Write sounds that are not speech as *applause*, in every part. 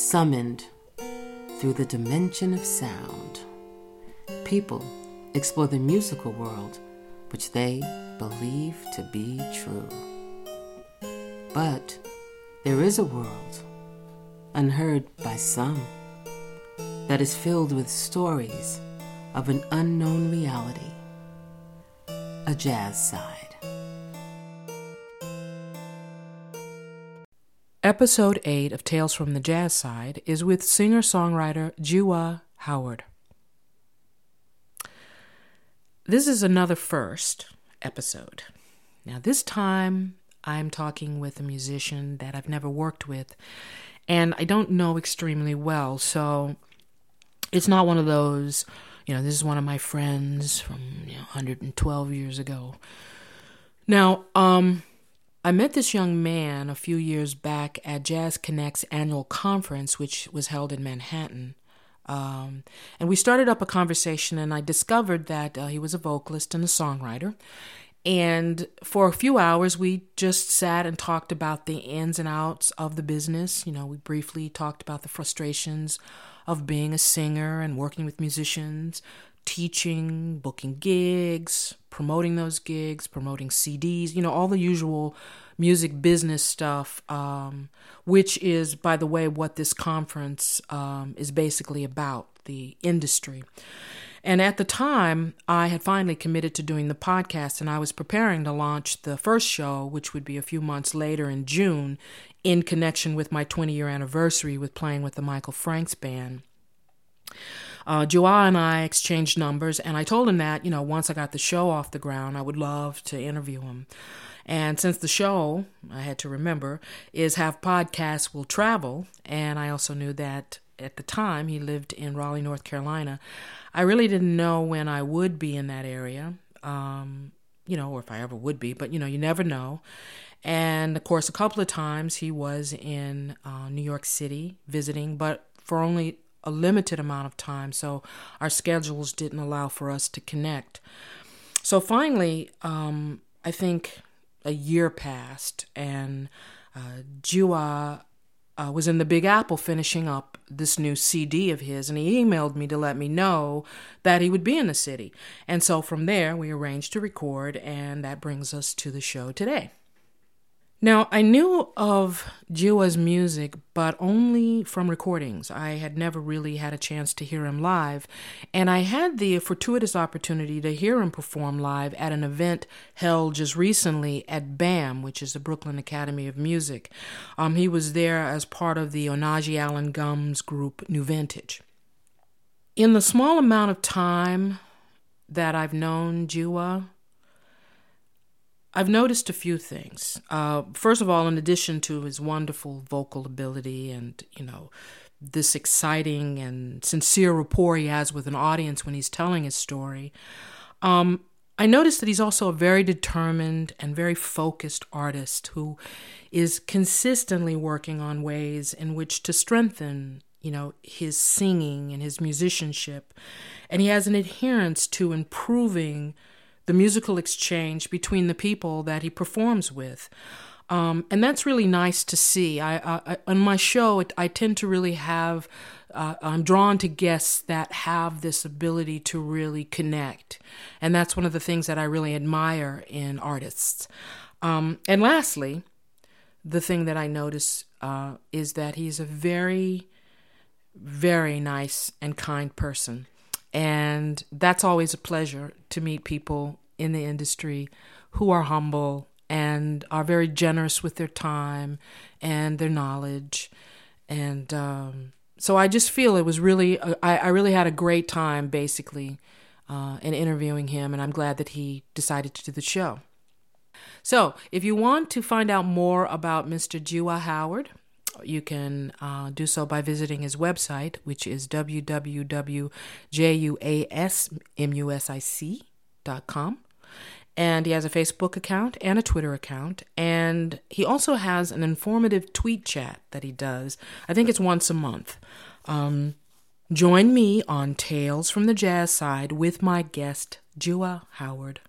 summoned through the dimension of sound. People explore the musical world which they believe to be true. But there is a world, unheard by some, that is filled with stories of an unknown reality, a jazz side. Episode 8 of Tales from the Jazz Side is with singer songwriter Jiwa Howard. This is another first episode. Now, this time I'm talking with a musician that I've never worked with and I don't know extremely well. So it's not one of those, you know, this is one of my friends from you know, 112 years ago. Now, um, I met this young man a few years back at Jazz Connect's annual conference, which was held in Manhattan. Um, and we started up a conversation, and I discovered that uh, he was a vocalist and a songwriter. And for a few hours, we just sat and talked about the ins and outs of the business. You know, we briefly talked about the frustrations of being a singer and working with musicians, teaching, booking gigs, promoting those gigs, promoting CDs, you know, all the usual music business stuff, um, which is, by the way, what this conference um, is basically about the industry. And at the time, I had finally committed to doing the podcast, and I was preparing to launch the first show, which would be a few months later in June, in connection with my 20 year anniversary with playing with the Michael Franks Band. Uh, and I exchanged numbers, and I told him that, you know, once I got the show off the ground, I would love to interview him. And since the show, I had to remember, is Have Podcasts Will Travel, and I also knew that at the time he lived in Raleigh, North Carolina, I really didn't know when I would be in that area, um, you know, or if I ever would be, but you know, you never know. And of course, a couple of times he was in uh, New York City visiting, but for only a limited amount of time, so our schedules didn't allow for us to connect. So finally, um, I think a year passed, and uh, Jiwa uh, was in the Big Apple finishing up this new CD of his, and he emailed me to let me know that he would be in the city. And so from there, we arranged to record, and that brings us to the show today. Now, I knew of Jiwa's music, but only from recordings. I had never really had a chance to hear him live, and I had the fortuitous opportunity to hear him perform live at an event held just recently at BAM, which is the Brooklyn Academy of Music. Um, he was there as part of the Onaje Allan Gumbs group New Vintage. In the small amount of time that I've known Jiwa, I've noticed a few things. Uh, first of all, in addition to his wonderful vocal ability and, you know, this exciting and sincere rapport he has with an audience when he's telling his story, um, I noticed that he's also a very determined and very focused artist who is consistently working on ways in which to strengthen, you know, his singing and his musicianship. And he has an adherence to improving the musical exchange between the people that he performs with. Um, and that's really nice to see. I, I, on my show, I tend to really have, uh, I'm drawn to guests that have this ability to really connect. And that's one of the things that I really admire in artists. Um, and lastly, the thing that I notice uh, is that he's a very, very nice and kind person. And that's always a pleasure to meet people in the industry who are humble and are very generous with their time and their knowledge. And um, so I just feel it was really, uh, I, really had a great time basically uh, in interviewing him, and I'm glad that he decided to do the show. So, if you want to find out more about Mr. Jiwa Howard, you can uh, do so by visiting his website, which is www.juasmusic.com. And he has a Facebook account and a Twitter account. And he also has an informative tweet chat that he does. I think it's once a month. Um, join me on Tales from the Jazz Side with my guest, Jiwa Howard.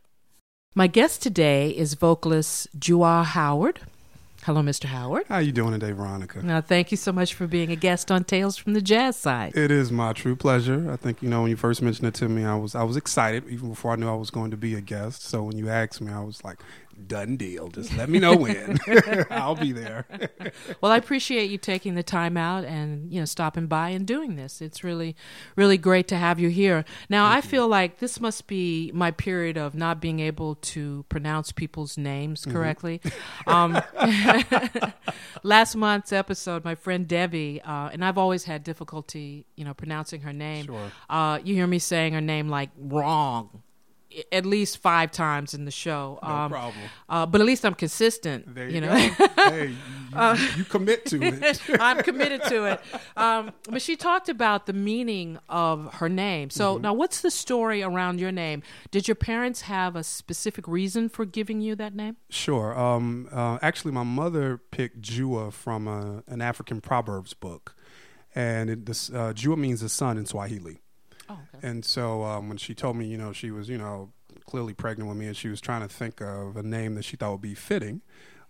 My guest today is vocalist Jiwa Howard. Hello, Mr. Howard. How you doing today, Veronica? Now, thank you so much for being a guest on Tales from the Jazz Side. It is my true pleasure. I think you know when you first mentioned it to me, I was I was excited even before I knew I was going to be a guest. So when you asked me, I was like, done deal. Just let me know when. *laughs* I'll be there. well, I appreciate you taking the time out and you know stopping by and doing this. It's really, really great to have you here. Now, Thank I you. feel like this must be my period of not being able to pronounce people's names mm-hmm. correctly. Mm-hmm. Um, *laughs* last month's episode, my friend Debbie, uh, and I've always had difficulty, you know, pronouncing her name. Sure. Uh, you hear me saying her name like wrong at least five times in the show. No um, problem. Uh, but at least I'm consistent. There you, you know, *laughs* hey, you, uh, you, commit to it. *laughs* I'm committed to it. Um, but she talked about the meaning of her name. So mm-hmm. now, what's the story around your name? Did your parents have a specific reason for giving you that name? Sure. Um, uh, actually, my mother picked Jua from a, an African proverbs book, and it, this uh, Jua means the sun in Swahili. Oh, okay. And so um, when she told me, you know, she was, you know, clearly pregnant with me, and she was trying to think of a name that she thought would be fitting.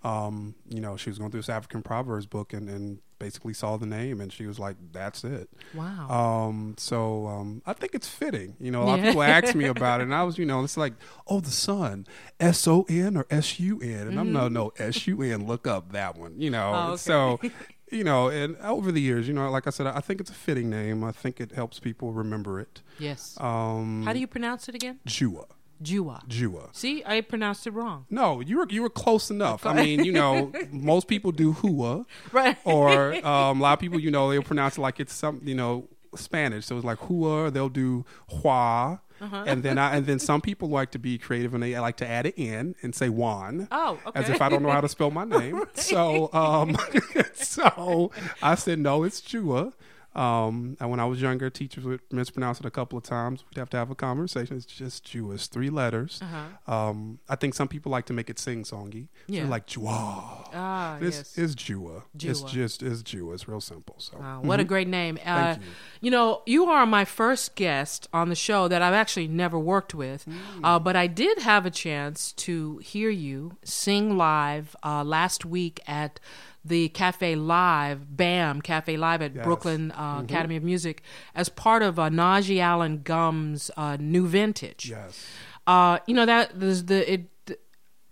Um, you know, she was going through this African proverbs book and, and basically saw the name, and she was like, "That's it." Wow. Um, so um, I think it's fitting. You know, a lot yeah. of people ask me about it, and I *laughs* was, you know, it's like, "Oh, the sun, S O N or S U N," and mm-hmm. I'm no, no, S U N. Look up that one. You know, oh, okay. so *laughs* you know, and over the years, you know, like I said, I think it's a fitting name. I think it helps people remember it. Yes. Um, How do you pronounce it again? Jua. Jua. Jua. See, I pronounced it wrong. No, you were you were close enough. I mean, you know, *laughs* most people do hua, right? Or um, a lot of people, you know, they'll pronounce it like it's some, you know, Spanish. So it's like hua. They'll do hua. Uh-huh. And then I and then some people like to be creative and they like to add it in and say Juan. Oh, okay. As if I don't know how to spell my *laughs* name. right. So um *laughs* so I said no, it's Jua. Um, and when I was younger, teachers would mispronounce it a couple of times. We'd have to have a conversation. It's just Jewish, three letters. Uh-huh. Um, I think some people like to make it sing songy. Yeah. So like Jua. Ah, this yes. is Jua. It's just is Jua. It's real simple. So wow, what mm-hmm. a great name. Uh, you. you. know, you are my first guest on the show that I've actually never worked with, mm. uh, but I did have a chance to hear you sing live uh, last week at the Cafe Live, BAM Cafe Live at yes. Brooklyn uh, mm-hmm. Academy of Music as part of uh, Najee Allan Gumbs' uh, New Vintage. Yes. Uh, you know that the, the it.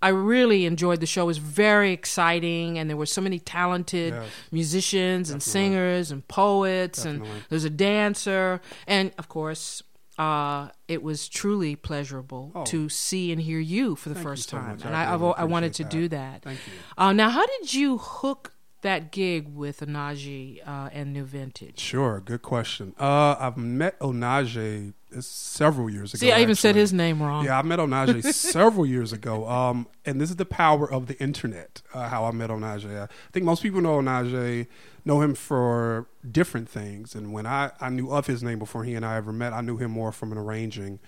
I really enjoyed the show. It was very exciting, and there were so many talented yes. musicians Definitely. and singers and poets, Definitely. and there's a dancer, and of course, uh, it was truly pleasurable oh. to see and hear you for the Thank first so time, much. and I, I, really I, wanted to that. do that. Thank you. Uh, now, how did you hook that gig with Onaje uh, and New Vintage? Sure, good question. Uh, I've met Onaje several years ago. See, I even actually. said his name wrong. Yeah, I met Onaje *laughs* several years ago. Um, and this is the power of the internet. Uh, how I met Onaje. I think most people know Onaje, know him for different things. And when I I knew of his name before he and I ever met, I knew him more from an arranging.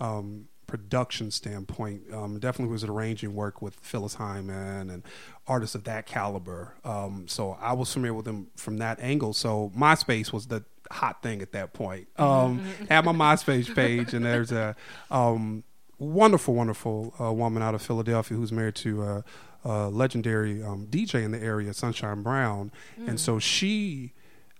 Um, production standpoint, um, definitely was arranging work with Phyllis Hyman and artists of that caliber. Um, so I was familiar with him from that angle. So MySpace was the hot thing at that point. Um, *laughs* had my MySpace page, and there's a um, wonderful, wonderful uh, woman out of Philadelphia who's married to a, a legendary um, DJ in the area, Sunshine Brown, Mm. and so she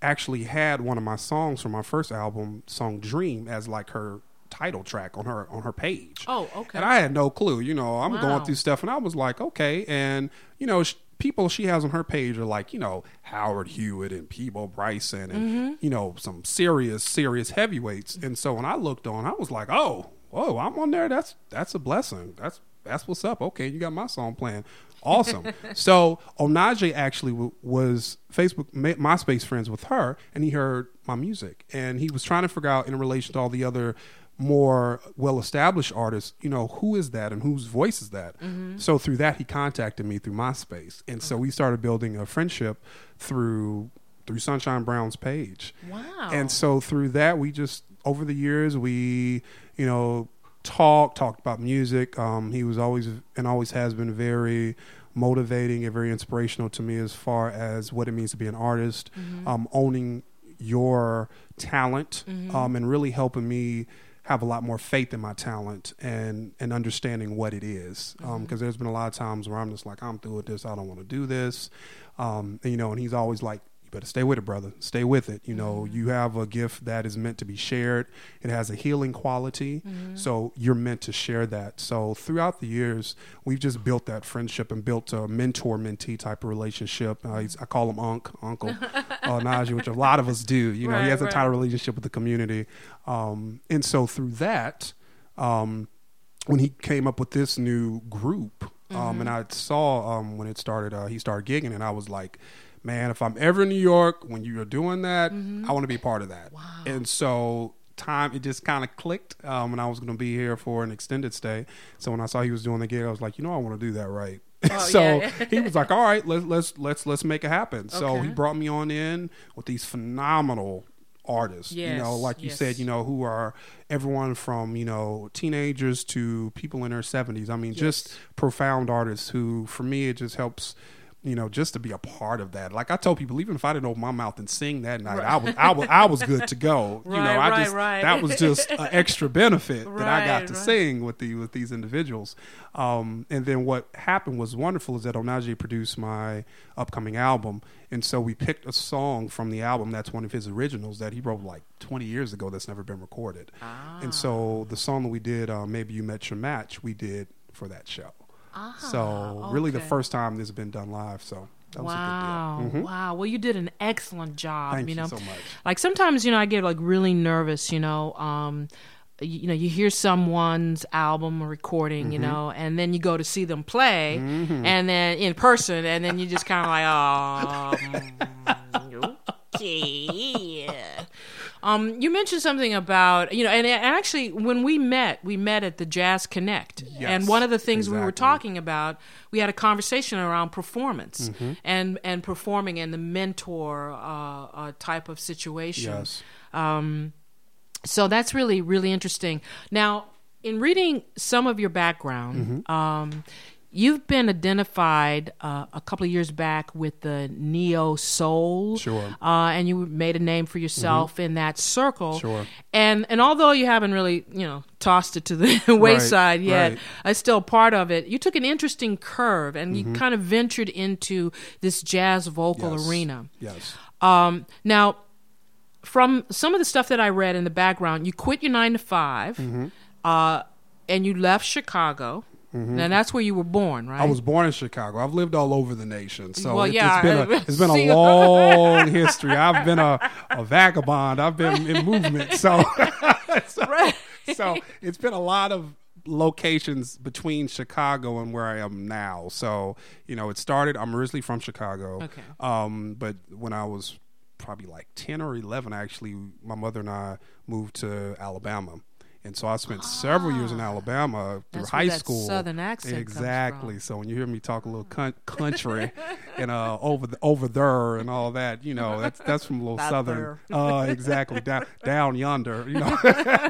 actually had one of my songs from my first album, song Dream, as like her title track on her on her page. Oh, okay. And I had no clue. You know, I'm Wow. going through stuff, and I was like, okay. And you know, sh- people she has on her page are like, you know, Howard Hewitt and Peabo Bryson, and Mm-hmm. you know, some serious, serious heavyweights. And so when I looked on, I was like, oh, whoa, I'm on there. That's that's a blessing. That's that's what's up. Okay, you got my song playing. Awesome. *laughs* so Onaje actually w- was Facebook, MySpace friends with her, and he heard my music, and he was trying to figure out in relation to all the other more well-established artists, you know, who is that and whose voice is that? Mm-hmm. So through that, he contacted me through MySpace, and so we started building a friendship through through Sunshine Brown's page. Wow. And so through that, we just over the years we, you know, talked talked about music. Um, he was always and always has been very motivating and very inspirational to me as far as what it means to be an artist, um, owning your talent, um, and really helping me have a lot more faith in my talent and and understanding what it is. because Mm-hmm. there's been a lot of times where I'm just like I'm through with this. I don't want to do this. Um, and, you know, and he's always like, you better stay with it, brother. Stay with it. You know, Mm-hmm. you have a gift that is meant to be shared. It has a healing quality. Mm-hmm. So you're meant to share that. So throughout the years, we've just built that friendship and built a mentor mentee type of relationship. Uh, I call him Unc, Uncle uh, *laughs* Najee, which a lot of us do. You know, Right, he has a right. tight relationship with the community. Um, and so through that, um, when he came up with this new group, um, and I saw um, when it started, uh, he started gigging, and I was like, man, if I'm ever in New York when you are doing that, I want to be part of that. Wow. And so time it just kind of clicked um, and I was going to be here for an extended stay. So when I saw he was doing the gig, I was like, you know, I want to do that right. Oh, *laughs* so yeah. he was like, all right, let's let's let's let's make it happen. So he brought me on in with these phenomenal artists. Yes, you know, like you yes. said, you know, who are everyone from you know teenagers to people in their seventies. I mean, just profound artists who, for me, it just helps. You know, just to be a part of that. Like I told people, even if I didn't open my mouth and sing that night, I was I was I was good to go. *laughs* you know, I right, just right. that was just an extra benefit that I got to right. sing with the with these individuals. Um, and then what happened was wonderful is that Onaje produced my upcoming album, and so we picked a song from the album that's one of his originals that he wrote like 20 years ago that's never been recorded. And so the song that we did, uh, maybe you met your match, we did for that show. So really the first time this has been done live. So that was Wow. a big deal. Mhm. Wow. Well, you did an excellent job. Thank you you so much. like sometimes you know I get like really nervous. You know, um, you, know, you hear someone's album or recording, Mm-hmm. you know, and then you go to see them play, and then in person, and then you just kind of like, *laughs* oh, okay. Um, you mentioned something about you know, and, actually, when we met, we met at the Jazz Connect, and one of the things we were talking about, we had a conversation around performance Mm-hmm. and and performing and the mentor uh, uh, type of situation. Yes. Um, so that's really really interesting. Now, in reading some of your background, Mm-hmm. um, you've been identified uh, a couple of years back with the neo soul, Sure. Mm-hmm. uh, and you made a name for yourself in that circle. Sure. And and although you haven't really you know tossed it to the *laughs* wayside yet, right. it's still part of it. You took an interesting curve and Mm-hmm. you kind of ventured into this jazz vocal Yes. arena. Yes. Um, now, from some of the stuff that I read in the background, you quit your nine to 5 Mm-hmm. uh, and you left Chicago. And that's where you were born, right? I was born in Chicago. I've lived all over the nation, so Well, it, yeah, has been a, it's been a long history. I've been a, a vagabond. I've been in movement, so *laughs* so, Right. so it's been a lot of locations between Chicago and where I am now. So you know, it started. I'm originally from Chicago, Okay. um, but when I was probably like ten or eleven, actually, my mother and I moved to Alabama. And so I spent several years in Alabama through Ah. That's high that school. Southern accent exactly. So when you hear me talk a little cunt, *laughs* country and uh, over the, over there and all that, you know, that's that's from a little southern. Uh, exactly down down yonder. You know, *laughs*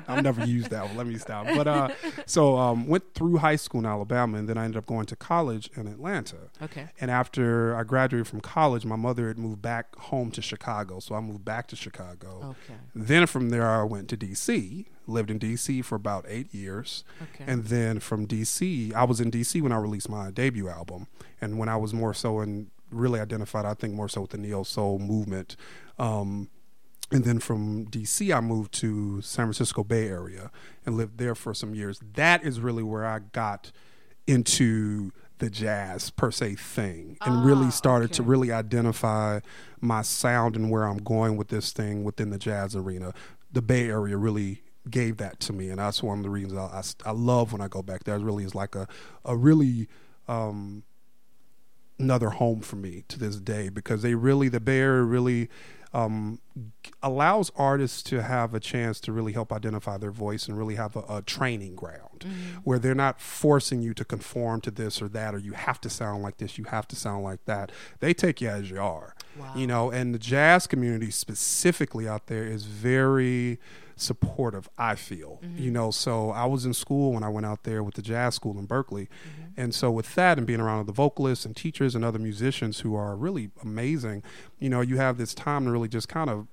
I've never used that. one. Let me stop. But uh, so um, went through high school in Alabama, and then I ended up going to college in Atlanta. Okay. And after I graduated from college, my mother had moved back home to Chicago, so I moved back to Chicago. Okay. Then from there, I went to DC. Lived in DC for about eight years, Okay. and then from DC, I was in DC when I released my debut album, and when I was more so in really identified, I think more so with the neo soul movement. Um, and then from DC, I moved to San Francisco Bay Area and lived there for some years. That is really where I got into the jazz per se thing and really started to really identify my sound and where I'm going with this thing within the jazz arena. The Bay Area really gave that to me, and that's one of the reasons I, I, I love when I go back there. It really is like a a really um, another home for me to this day because they really the Bay Area really um, allows artists to have a chance to really help identify their voice and really have a, a training ground where they're not forcing you to conform to this or that or you have to sound like this you have to sound like that. They take you as you are you know and the jazz community specifically out there is very supportive i feel mm-hmm. you know so i was in school when i went out there with the jazz school in berkeley mm-hmm. and so with that and being around the vocalists and teachers and other musicians who are really amazing you know you have this time to really just kind of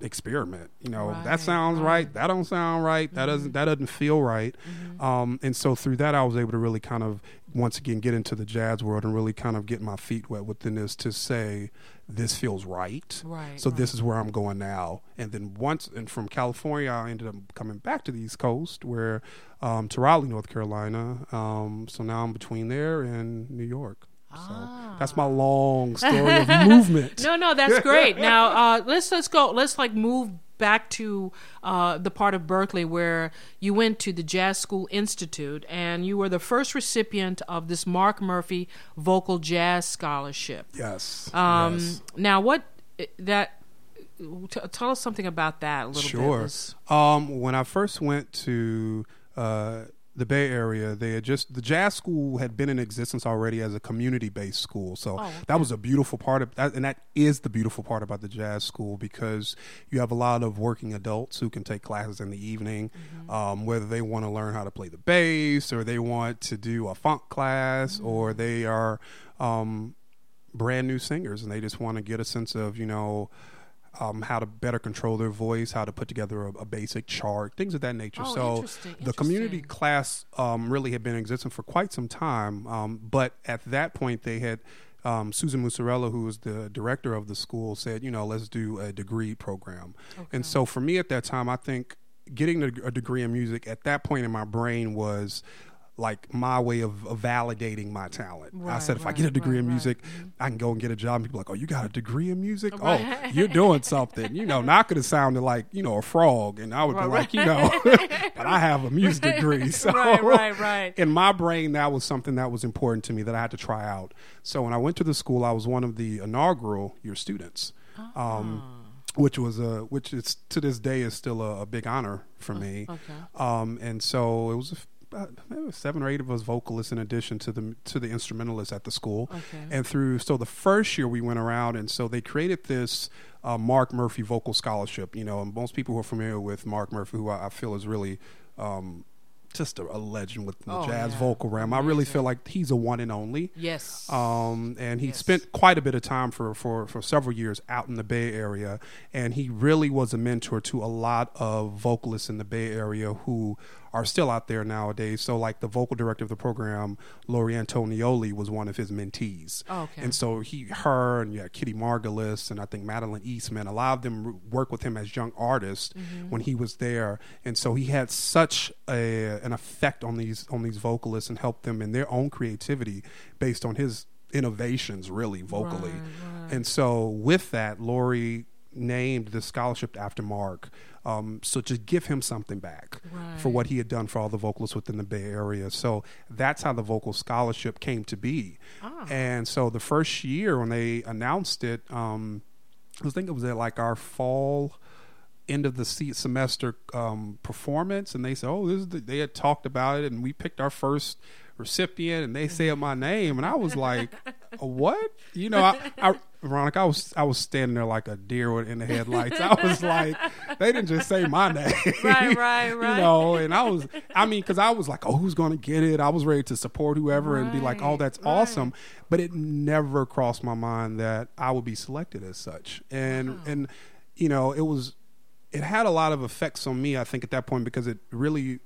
experiment. You know, Right, that sounds right. right. That don't sound right. That doesn't mm-hmm. that doesn't feel right. Um, and so through that, I was able to really kind of once again get into the jazz world and really kind of get my feet wet within this to say this feels right. Right, So right. this is where I'm going now. And then once and from California, I ended up coming back to the East Coast, where um, to Raleigh, North Carolina. Um, so now I'm between there and New York. So that's my long story of movement. *laughs* No, no, that's great. *laughs* Now uh, let's let's go. Let's like move back to uh, the part of Berkeley where you went to the Jazz School Institute and you were the first recipient of this Mark Murphy Vocal Jazz Scholarship. Yes. Um, yes. Now, what that? T- tell us something about that a little bit. Sure. Um, when I first went to uh, the Bay Area, they had just the jazz school had been in existence already as a community-based school. So Oh, that was a beautiful part of that, and that is the beautiful part about the jazz school because you have a lot of working adults who can take classes in the evening, Mm-hmm. um, whether they want to learn how to play the bass or they want to do a funk class Mm-hmm. or they are um, brand new singers and they just want to get a sense of you know um, how to better control their voice, how to put together a, a basic chart, things of that nature. Oh, so interesting, the community class um, really had been existing for quite some time, um, but at that point they had. Um, Susan Muscarella, who was the director of the school, said, "You know, let's do a degree program." And so, for me at that time, I think getting a degree in music at that point in my brain was like my way of, of validating my talent. I said, if I get a degree right, in right. music, I can go and get a job. And people are like, oh, you got a degree in music? Right. Oh, you're doing something. You know, now I could have sounded like, you know, a frog. And I would Right, be right. like, you know, *laughs* *laughs* but I have a music degree. So Right, right, right. *laughs* in my brain, that was something that was important to me that I had to try out. So when I went to the school, I was one of the inaugural year students. Um, which was a which is to this day is still a, a big honor for me. okay. Um, and so it was a f- about maybe seven or eight of us vocalists in addition to the to the instrumentalists at the school. Okay. And through so the first year we went around, and so they created this uh, Mark Murphy Vocal Scholarship. You know, and most people who are familiar with Mark Murphy, who I, I feel is really. Um, just a, a legend with the Oh, jazz yeah. vocal realm. I really feel like he's a one and only. Yes. Um, and he Yes. spent quite a bit of time for, for, for several years out in the Bay Area. And he really was a mentor to a lot of vocalists in the Bay Area who are still out there nowadays. So, like the vocal director of the program, Laurie Antonioli, was one of his mentees. Oh, okay. And so he, her, and yeah, Kitty Margolis, and I think Madeline Eastman, a lot of them worked with him as young artists Mm-hmm. when he was there. And so he had such a, an effect on these on these vocalists and helped them in their own creativity based on his innovations, really vocally. Right, right. And so with that, Laurie named the scholarship after Mark. Um, so to give him something back for what he had done for all the vocalists within the Bay Area. So that's how the vocal scholarship came to be. Ah. And so the first year when they announced it, um, I think it was at like our fall end of the semester um, performance, and they said, "Oh, this is the, they had talked about it, and we picked our first recipient, and they said my name, and I was like, *laughs* what? You know, I, I Veronica, I was I was standing there like a deer in the headlights. I was like, they didn't just say my name, *laughs* Right, right, *laughs* right. You know, and I was, I mean, because I was like, oh, who's going to get it? I was ready to support whoever and be like, oh, that's right. awesome, but it never crossed my mind that I would be selected as such, and and you know, it was it had a lot of effects on me, I think, at that point because it really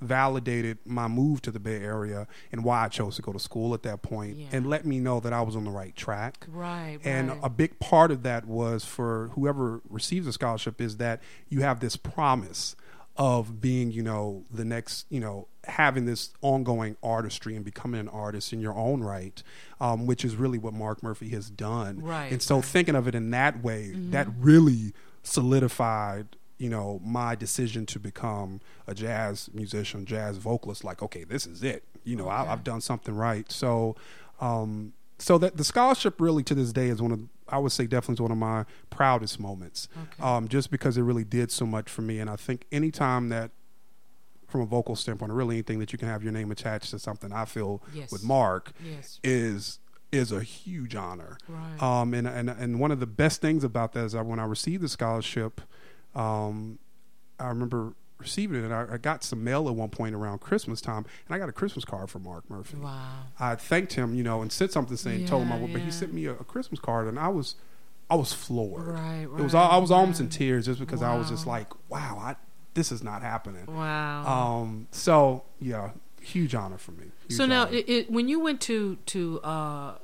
validated my move to the Bay Area and why I chose to go to school at that point Yeah. and let me know that I was on the right track. Right, And right. a big part of that was for whoever receives a scholarship is that you have this promise of being, you know, the next, you know, having this ongoing artistry and becoming an artist in your own right, um, which is really what Mark Murphy has done. Right, And so right. Mm-hmm. thinking of it in that way, that really solidified you know my decision to become a jazz musician jazz vocalist like okay this is it you know I, Okay. i've done something right so um so that the scholarship really to this day is one of i would say definitely is one of my proudest moments Okay. um just because it really did so much for me and i think anytime that from a vocal standpoint or really anything that you can have your name attached to something i feel Yes. with mark Yes. is is a huge honor. Right. Um, and, and and one of the best things about that is that when I received the scholarship, um, I remember receiving it, and I, I got some mail at one point around Christmas time, and I got a Christmas card from Mark Murphy. Wow. I thanked him, you know, and said something saying, told him I Yeah, would, but he sent me a, a Christmas card, and I was I was floored. Right, right It was. I was almost in tears just because I was just like, wow, I, this is not happening. Wow. Um. So yeah, huge honor for me. Huge so now, it, it, when you went to to uh,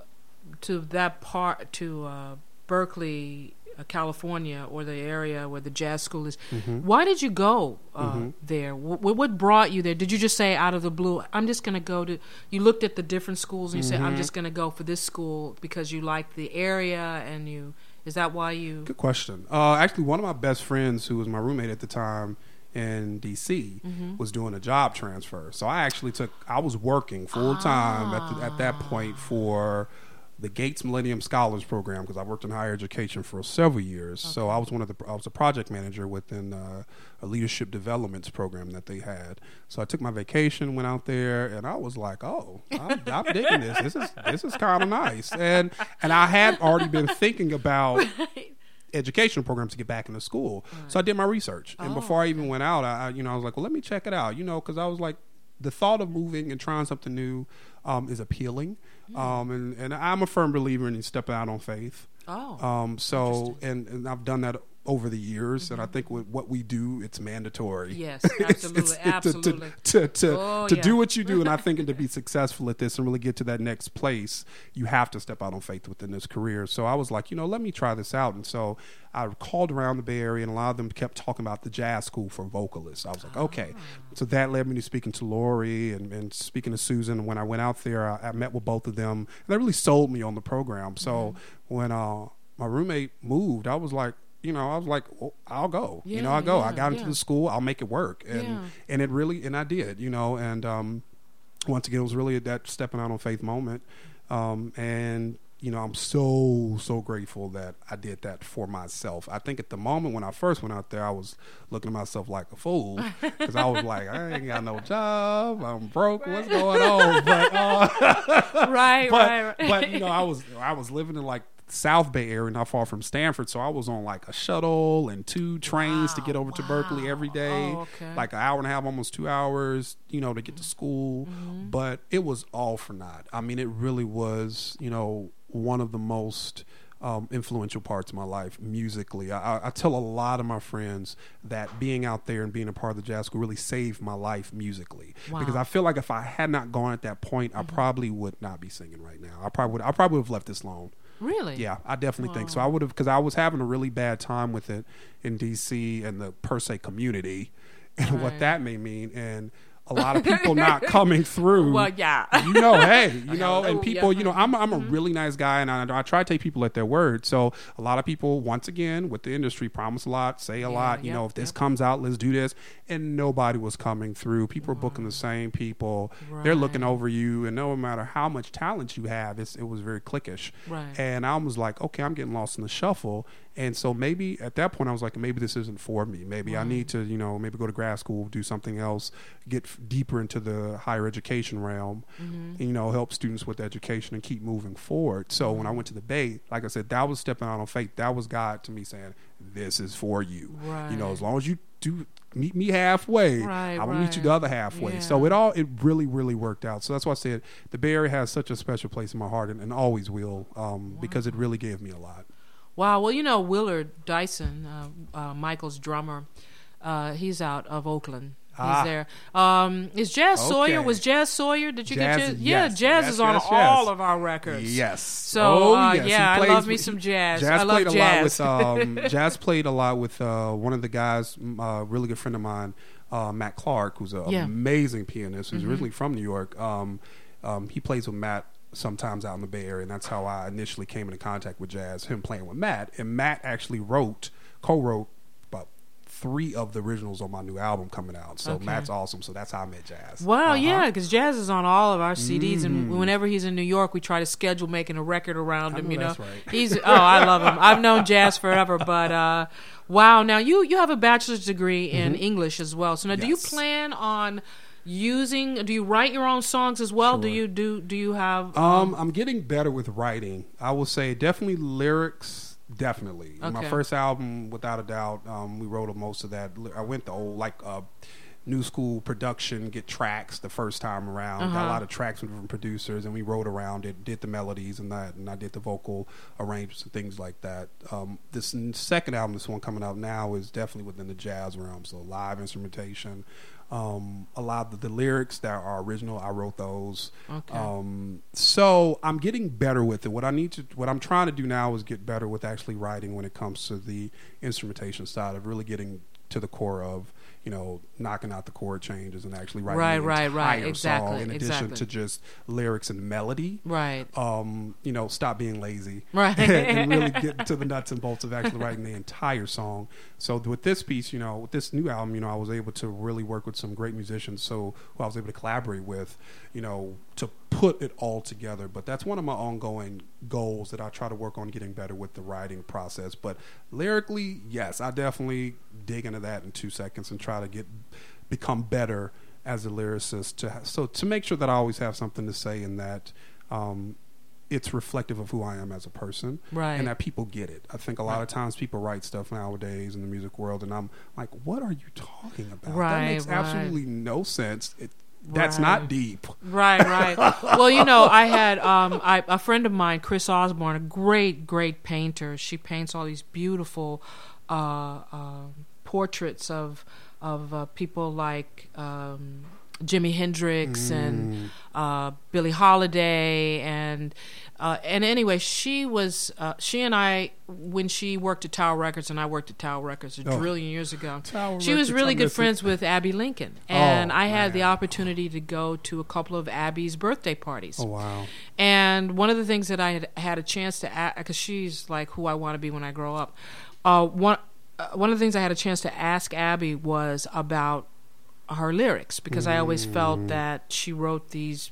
to that part to uh, Berkeley, California, or the area where the jazz school is, Mm-hmm. why did you go uh, there? What, what brought you there? Did you just say out of the blue, "I'm just going to go to"? You looked at the different schools and you said, Mm-hmm. "I'm just going to go for this school because you like the area," and you is that why you? Good question. Uh, actually, one of my best friends, who was my roommate at the time in DC, Mm-hmm. was doing a job transfer. So I actually took. I was working full time at the, at that point for the Gates Millennium Scholars Program because I worked in higher education for several years. So I was one of the. I was a project manager within uh, a leadership developments program that they had. So I took my vacation, went out there, and I was like, "Oh, I'm, I'm digging this. This is *laughs* this is kind of nice." And and I had already been thinking about *laughs* educational programs to get back into school. So I did my research, and Oh, before I even went out, I I- you know I was like, well, let me check it out, you know, because I was like, the thought of moving and trying something new um, is appealing, Hmm. um, and and I'm a firm believer in stepping out on faith. Oh, Um, so and and I've done that over the years, and I Mm-hmm. think with what we do, it's mandatory. Yes, *laughs* It's- absolutely, it's- to- to- absolutely. To to, Oh, to yeah. do what you do, and I think and to be *laughs* successful at this and really get to that next place, you have to step out on faith within this career. So I was like, you know, let me try this out, and so I called around the Bay Area, and a lot of them kept talking about the jazz school for vocalists. I was like, okay, Ah. so that led me to speaking to Laurie and, and speaking to Susan. When I went out there, I, I met with both of them, and they really sold me on the program. So Mm-hmm. when uh, my roommate moved, I was like. You know, I was like, well, I'll go. you know, Yeah, I go. I got into yeah. the school. I'll make it work. And Yeah. and it really and I did. You know, and um, once again, it was really that stepping out on faith moment. Um, and you know, I'm so so grateful that I did that for myself. I think at the moment when I first went out there, I was looking at myself like a fool because I was like, I ain't got no job. I'm broke. What's going on? But uh, *laughs* right, *laughs* but right, right. but you know, I was I was living in like South Bay area, not far from Stanford, so I was on like a shuttle and two trains to get over to Berkeley every day, Oh, okay. like an hour and a half, almost two hours, you know, to get to school. Mm-hmm. But it was all for naught. I mean, it really was, you know, one of the most um, influential parts of my life musically. I, I- tell a lot of my friends that being out there and being a part of the jazz school really saved my life musically Wow. because I feel like if I had not gone at that point, I probably would not be singing right now. I probably would. I probably would have left this alone. Really? Yeah, I definitely think so. I would have because I was having a really bad time with it in DC and the per se community and what that may mean and a lot of people not coming through. *laughs* Well, yeah. you know, hey, *laughs* you know, and Oh, people, you know, I'm I'm a mm-hmm. really nice guy, and I, I try to take people at their word. So a lot of people, once again, with the industry, promise a lot, say a Yeah, lot. You yep, know, if this yep. comes out, let's do this, and nobody was coming through. People are booking the same people. They're looking over you, and no matter how much talent you have, it's, it was very cliquish. Right. And I was like, okay, I'm getting lost in the shuffle. And so maybe at that point, I was like, maybe this isn't for me. Maybe I need to, you know, maybe go to grad school, do something else, get f- deeper into the higher education realm, and, you know, help students with education and keep moving forward. So when I went to the Bay, like I said, that was stepping out on faith. That was God to me saying, this is for you. You know, as long as you do meet me halfway, Right, I will meet you the other halfway. So it all, it really, really worked out. So that's why I said the Bay Area has such a special place in my heart and, and always will um, because it really gave me a lot. Wow. Well, you know Willard Dyson, uh, uh, Michael's drummer. Uh, he's out of Oakland. He's Ah. there. Um, is Jaz Sawyer? Was Jaz Sawyer? Did you Jazz- get Jazz? Yeah, yes, Jazz yes, is on yes, all of our records. Yes. So, Oh, uh, yeah, I plays love me some jazz. Jazz I love played a lot with um, *laughs* Jazz played a lot with uh, one of the guys, a really good friend of mine, uh, Matt Clark, who's an Yeah. Mm-hmm. amazing pianist, who's originally from New York. Um, um, he plays with Matt sometimes out in the Bay Area, and that's how I initially came into contact with jazz. Him playing with Matt, and Matt actually wrote, co-wrote about three of the originals on my new album coming out. So Okay. Matt's awesome. So that's how I met Jazz. Wow, Uh-huh. yeah, because Jazz is on all of our CDs, Mm-hmm. and whenever he's in New York, we try to schedule making a record around I him. know you know, right. he's oh, I love him. I've known Jazz forever, but uh, wow, now you you have a bachelor's degree in English as well. So now, do you Mm-hmm. Plan on using? Do you write your own songs as well? Do you do do you have? Um, I'm getting better with writing. I will say definitely lyrics. Definitely, my first album, without a doubt, um, we wrote most of that. I went the old like uh, new school production, get tracks the first time around. Got a Uh-huh. lot of tracks from different producers, and we wrote around it, did the melodies and that, and I did the vocal arrangements and things like that. Um, this second album, this one coming out now, is definitely within the jazz realm, so live instrumentation. Um, a lot of the, lyrics that are original, I wrote those. Okay. Um, so I'm getting better with it. What I need to, what I'm trying to do now is get better with actually writing when it comes to the instrumentation side of really getting to the core of, you know, knocking out the chord changes and actually writing Right, the right, right. entire Exactly, song in addition exactly. to just lyrics and melody. Right. Um, you know, stop being lazy, *laughs* Right. *laughs* and really get to the nuts and bolts of actually writing the entire song. So with this piece, you know, with this new album, you know, I was able to really work with some great musicians, so who I was able to collaborate with, you know, to put it all together. But that's one of my ongoing goals that I try to work on getting better with the writing process. But lyrically, yes, I definitely dig into that in two seconds and try to get become better as a lyricist to so to make sure that I always have something to say and that um, it's reflective of who I am as a person, Right. And that people get it. I think a lot of times people write stuff nowadays in the music world, and I'm like, "What are you talking about? Right, that makes right. absolutely no sense. It, that's Right. not deep." Right, right. well, you know, I had um, I, a friend of mine, Chris Osborne, a great, great painter. She paints all these beautiful uh, uh, portraits of of uh, people like um, Jimi Hendrix and uh, Billie Holiday and uh, and anyway, she was uh, she and I when she worked at Tower Records and I worked at Tower Records a Oh. trillion years ago. Tower she was really good miss it. friends with Abbey Lincoln, and Oh, I had the opportunity to go to a couple of Abbey's birthday parties. Oh wow! And one of the things that I had had a chance to ask, because she's like who I want to be when I grow up. Uh, one uh, one of the things I had a chance to ask Abbey was about her lyrics because I always Mm. felt that she wrote these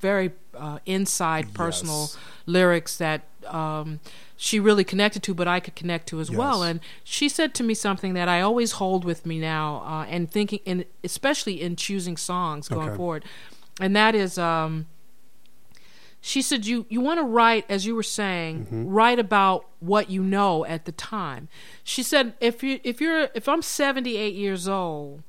very uh, inside personal Yes. lyrics that um, she really connected to, but I could connect to as well. And she said to me something that I always hold with me now, uh, and thinking, and especially in choosing songs going Okay. forward, and that is. Um, she said you you want to write as you were saying Mm-hmm. write about what you know at the time she said if you if you're if i'm 78 years old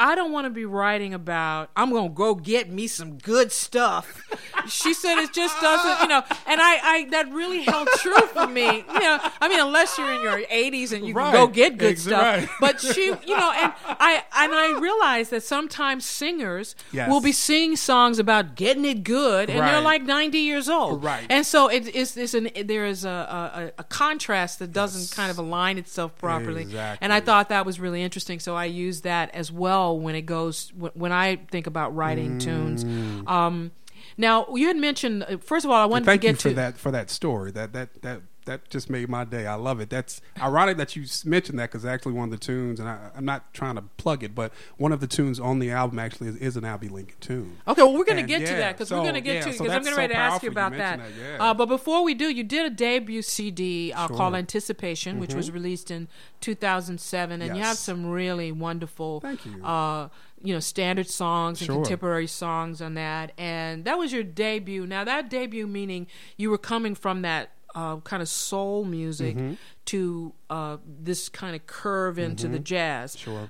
i don't want to be writing about i'm gonna go get me some good stuff. She said it just doesn't you know and i i that really held true for me you know. I mean unless you're in your 80s and you can go get good Ex- stuff but she you know and i and i realize that sometimes singers Yes. will be singing songs about getting it good and they're like 90 years old Right. and so it, it's, it's an there is a, a, a contrast that doesn't Yes. kind of align itself properly Exactly. and i thought that was really interesting so i use that as well when it goes when, i think about writing tunes Mm. um now you had mentioned uh, first of all i wanted Thank to you get for to that for that story. That that that that just made my day. I love it. That's ironic that you mentioned that because actually one of the tunes, and I, I'm not trying to plug it, but one of the tunes on the album actually is, is an Abbey Lincoln tune. Okay, well, we're going to get to that because so, we're going to get yeah, to so because I'm going so to ask powerful you you about that. that, yeah. uh, but before we do, you did a debut CD uh, Sure. called Anticipation, which was released in 2007, and you have some really wonderful, Thank you. Uh, you know, standard songs and Sure. contemporary songs on that, and that was your debut. Now, that debut meaning you were coming from that. Uh, kind of soul music Mm-hmm. to uh, this kind of curve into the jazz Sure.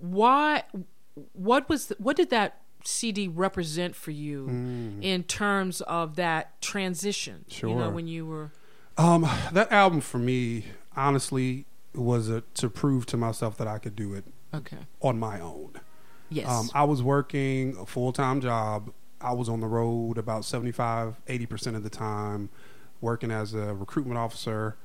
why what was the, what did that CD represent for you in terms of that transition Sure. you know Mm. When you were Um, that album for me, honestly, was a, to prove to myself that I could do it okay on my own. yes Um, I was working a full time job. I was on the road about 75, 80% of the time, working as a recruitment officer,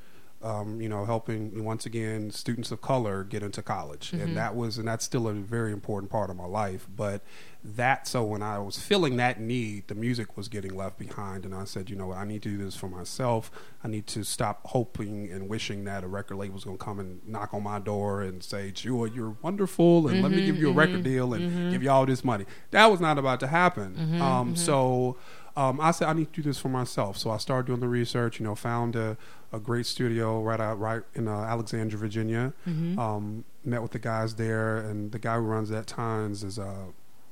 um, you know, helping, once again, students of color get into college. And mm-hmm. that was, and that's still a very important part of my life. But that, so when I was feeling that need, the music was getting left behind. And I said, you know I need to do this for myself. I need to stop hoping and wishing that a record label was going to come and knock on my door and say, Jewel, you're wonderful. And let me mm-hmm, give you a record mm-hmm, deal and give you all this money. That was not about to happen. um, So, um, I said I need to do this for myself. So I started doing the research. You know, found a, a great studio right out right in uh, Alexandria, Virginia. Um, met with the guys there, and the guy who runs that Times is a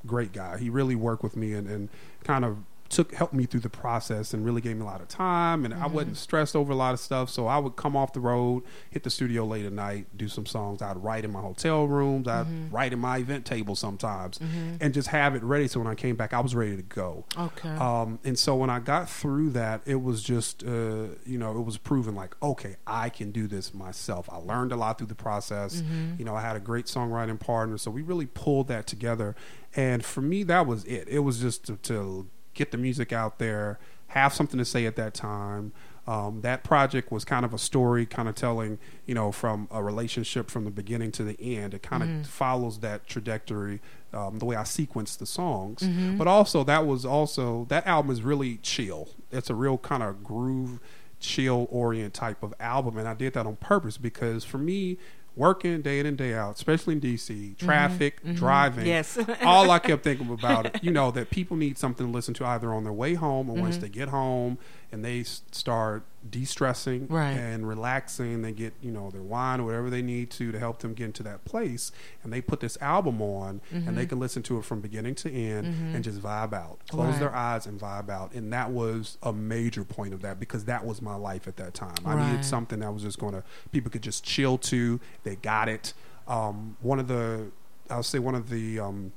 great guy. He really worked with me and, and kind of took helped me through the process and really gave me a lot of time and I Mm-hmm. wasn't stressed over a lot of stuff so I would come off the road hit the studio late at night do some songs I'd write in my hotel rooms I'd Mm-hmm. write in my event table sometimes and just have it ready so when I came back I was ready to go Okay. um, and so when I got through that, it was just, uh, you know, it was proven like, okay, I can do this myself. I learned a lot through the process. You know, I had a great songwriting partner, so we really pulled that together. And for me, that was it. It was just to, to get the music out there, have something to say at that time. Um, that project was kind of a story, kind of telling, you know, from a relationship from the beginning to the end. It kind of follows that trajectory, um, the way I sequenced the songs. But also, that was also that album is really chill. It's a real kind of groove, chill orient type of album, and I did that on purpose because for me. Working day in and day out, especially in DC, traffic, driving. Yes. *laughs* all I kept thinking about it, you know, that people need something to listen to either on their way home or Mm-hmm. once they get home and they start de-stressing Right. and relaxing. They get, you know, their wine or whatever they need to to help them get into that place. And they put this album on and they can listen to it from beginning to end and just vibe out, close Mm-hmm. Right. their eyes and vibe out. And that was a major point of that because that was my life at that time. I Right. needed something that was just going to, people could just chill to. They got it. Um, one of the, I'll say one of the, um,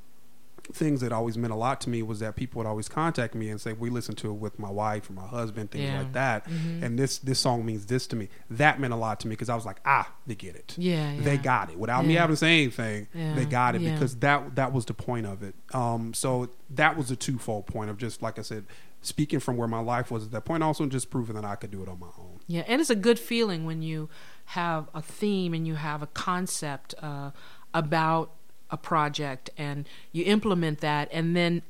things that always meant a lot to me was that people would always contact me and say we listen to it with my wife or my husband things Yeah. like that. And this this song means this to me. That meant a lot to me because i was like ah they get it. Yeah, they got it. Without me having to say anything Yeah, they got it yeah. because that that was the point of it. Um so that was a twofold point of just like i said speaking from where my life was at that point also just proving that i could do it on my own. Yeah, and it's a good feeling when you have a theme and you have a concept uh, about a project and you implement that, and then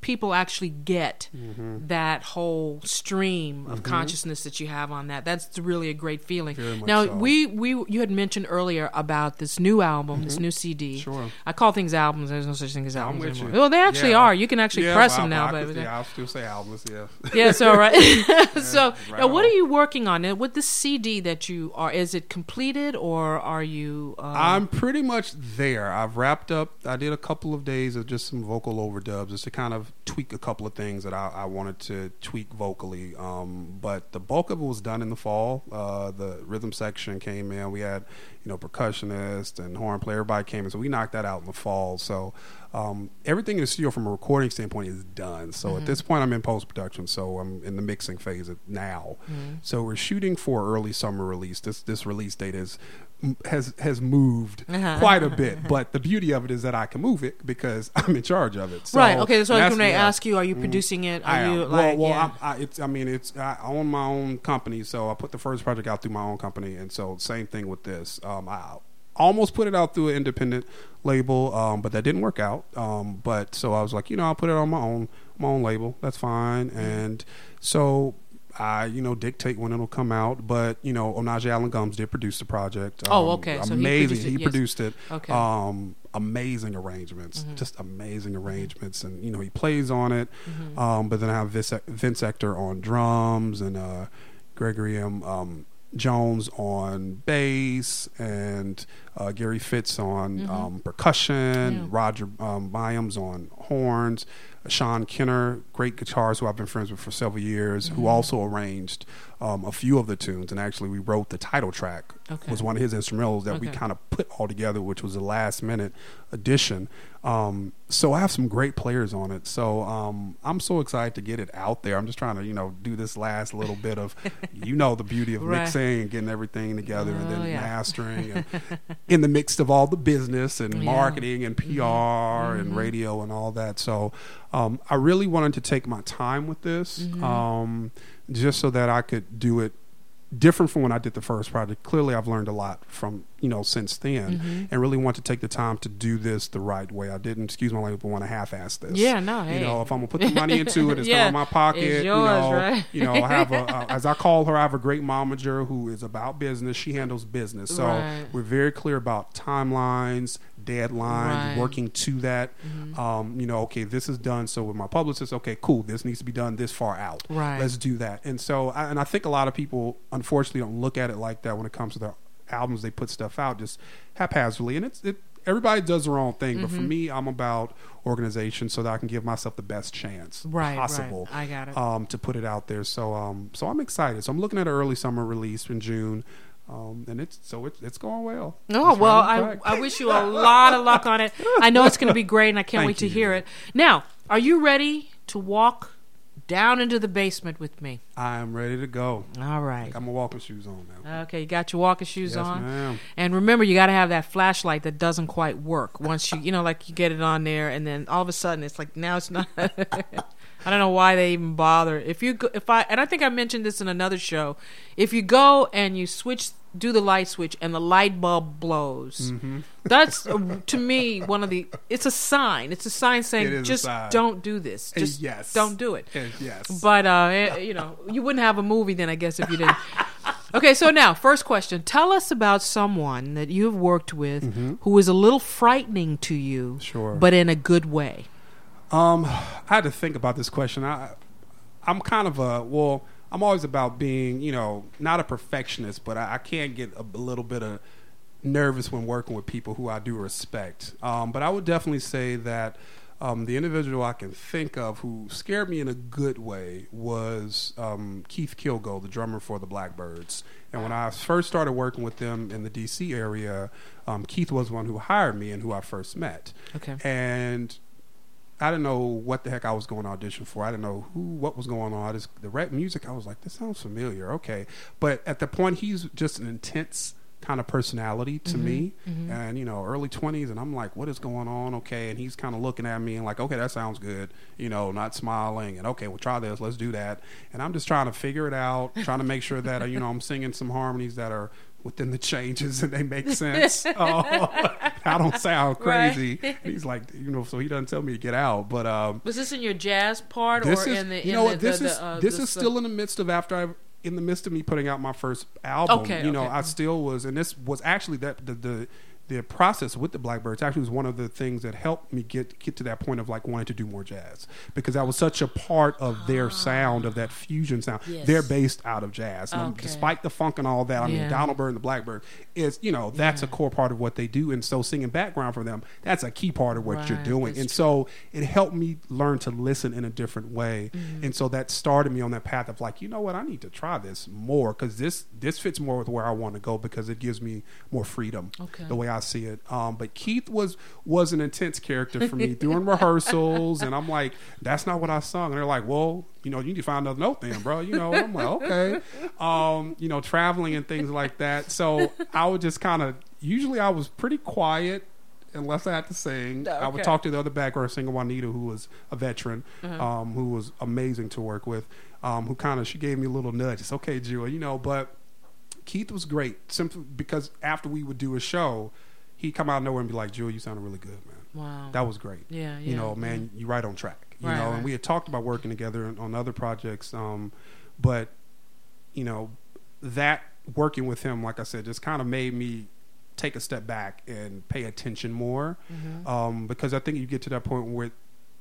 people actually get Mm-hmm. that whole stream of consciousness that you have on that. That's really a great feeling. Now so. we we you had mentioned earlier about this new album, this new CD. Mm-hmm. Sure. I call things albums. There's no such thing as albums anymore. Well, they actually Yeah. are. You can actually Yeah, press well, them now, but yeah i'll still say albums yeah *laughs* yeah, so right. *laughs* *laughs* so right now, what on. are you working on now with the CD that you are? Is it completed or are you? Uh, I'm pretty much there. I've wrapped up. I did a couple of days of just some vocal overdubs, just to kind of tweak a couple of things that I, I wanted to tweak vocally. Um, but the bulk of it was done in the fall. Uh, the rhythm section came in. We had, you know, percussionist and horn player. Everybody came in, so we knocked that out in the fall. So um, everything in the studio from a recording standpoint is done. So at this point, I'm in post production. So I'm in the mixing phase now. So we're shooting for early summer release. This this release date is has has moved Uh-huh. quite a bit. But the beauty of it is that I can move it because *laughs* I'm in charge of it. So right. Okay. So I was that's- going to yeah. ask you: Are you producing it? Are I you well, like? well, yeah. I, I, it's. I mean, it's. I own my own company, so I put the first project out through my own company, and so same thing with this. Um, I almost put it out through an independent label, um, but that didn't work out. Um, but so I was like, you know, I'll put it on my own, my own label. That's fine. And so I, you know, dictate when it'll come out. But you know, Onaje Allan Gumbs did produce the project. Oh, Um, okay. So he amazing. produced it, he yes. produced it. Okay. Um, amazing arrangements, Mm-hmm. just amazing arrangements, and you know he plays on it. Mm-hmm. Um, but then I have Vince, Vince Ector on drums and uh, Gregory M. Um, Jones on bass and uh, Gary Fritz on um, percussion. Mm-hmm. Yeah. Roger um, Byams on horns. Sean Kenner, great guitarist who I've been friends with for several years, Mm-hmm. who also arranged um, a few of the tunes. And actually, we wrote the title track. Okay. Was one of his instrumentals that we kind of put all together, which was a last minute addition. Um, so I have some great players on it. So um, I'm so excited to get it out there. I'm just trying to, you know, do this last little bit of, *laughs* you know, the beauty of Right. mixing and getting everything together and Oh, then yeah. mastering and *laughs* in the midst of all the business and Yeah. Mm-hmm. marketing and PR and radio and all that. So um, I really wanted to take my time with this Mm-hmm. um, just so that I could do it different from when I did the first project. Clearly, I've learned a lot from you know since then, Mm-hmm. and really want to take the time to do this the right way. I didn't, excuse my language, but want to half-ass this. Yeah, no, hey. You know, if I'm gonna put the money *laughs* into it, it's Yeah, not in my pocket. it's you know, right? you know, I have a, a *laughs* as I call her, I have a great momager who is about business. She handles business, so Right. we're very clear about timelines, deadlines, Right. Mm-hmm. working to that. Um, you know, okay, this is done. So with my publicist, okay, cool, this needs to be done this far out. Right. Let's do that. And so, I, and I think a lot of people, unfortunately, don't look at it like that when it comes to their albums. They put stuff out just haphazardly, and it's. It, everybody does their own thing, Mm-hmm. but for me, I'm about organization so that I can give myself the best chance Right, right. possible. I got it. Um, to put it out there. So um, so I'm excited. So I'm looking at an early summer release in June. Um, and it's so it's it's going well. Oh It's well, I. I wish you a lot of luck on it. I know it's going to be great, and I can't *laughs* Thank wait to you. hear it. Now, are you ready to walk down into the basement with me? I am ready to go. All right. I got my walking shoes on now. Okay, you got your walking shoes Yes, on. ma'am. And remember, you got to have that flashlight that doesn't quite work. Once you, you know, like you get it on there, and then all of a sudden it's like now it's not. *laughs* I don't know why they even bother. If you, go, if I, and I think I mentioned this in another show, if you go and you switch, do the light switch, and the light bulb blows, Mm-hmm. that's uh, to me one of the. It's a sign. It's a sign saying just sign. don't do this. Uh, Just yes. don't do it. Uh, yes. But uh, eh, you know, you wouldn't have a movie then, I guess, if you didn't. *laughs* okay, so now, first question: Tell us about someone that you have worked with who is a little frightening to you, Mm-hmm. Sure. but in a good way. Um, I had to think about this question. I, I'm kind of a well. I'm always about being, you know, not a perfectionist, but I, I can get a, little bit of nervous when working with people who I do respect. Um, but I would definitely say that um, the individual I can think of who scared me in a good way was um, Keith Killgo, the drummer for the Blackbyrds. And when I first started working with them in the DC area, um, Keith was one who hired me and who I first met. Okay. And I didn't know what the heck I was going to audition for. I didn't know who, what was going on. I just the rap music. I was like, this sounds familiar. Okay, but at the point, he's just an intense kind of personality to me, and you know, early twenties, and I'm like, what is going on? Okay, and he's kind of looking at me and like, okay, that sounds good. You know, not smiling, and okay, we'll try this. Let's do that. And I'm just trying to figure it out, trying to make sure that uh, you know I'm singing some harmonies that are within the changes and they make sense. *laughs* oh, I don't sound Right. crazy. He's like, you know, so he doesn't tell me to get out. But um, Was this in your jazz part or is, in the? you in know, the, this the, is the, uh, this is still in the midst of after I, in the midst of me putting out my first album. Okay, you know, okay. I still was, and this was actually that the the. The process with the Blackbyrds actually was one of the things that helped me get get to that point of like wanting to do more jazz because that was such a part of their sound of that fusion sound. Yes. They're based out of jazz, and Okay. despite the funk and all that. I mean, Donald Byrd and the Blackbyrd is you know that's a core part of what they do, and so singing background for them that's a key part of what you're doing, that's and true. so it helped me learn to listen in a different way Mm-hmm. and so that started me on that path of like you know what i need to try this more because this this fits more with where i want to go because it gives me more freedom Okay. the way i see it um, but keith was was an intense character for me during rehearsals and i'm like that's not what i sung and they're like well you know you need to find another note then bro you know i'm like okay um, you know traveling and things like that so i would just kind of usually i was pretty quiet unless I had to sing. I would talk to the other background singer, Juanita, who was a veteran, um, who was amazing to work with, um, who kind of she gave me a little nudge. It's okay, Jewel, you know. But Keith was great, simply because after we would do a show, he'd come out of nowhere and be like, "Jewel, you sounded really good, man. Wow. That was great. Yeah, You know, man, you're right on track. You Right, know, right. and we had talked about working together on- other projects, um, but you know, that working with him, like I said, just kind of made me take a step back and pay attention more, Mm-hmm. um, because I think you get to that point where,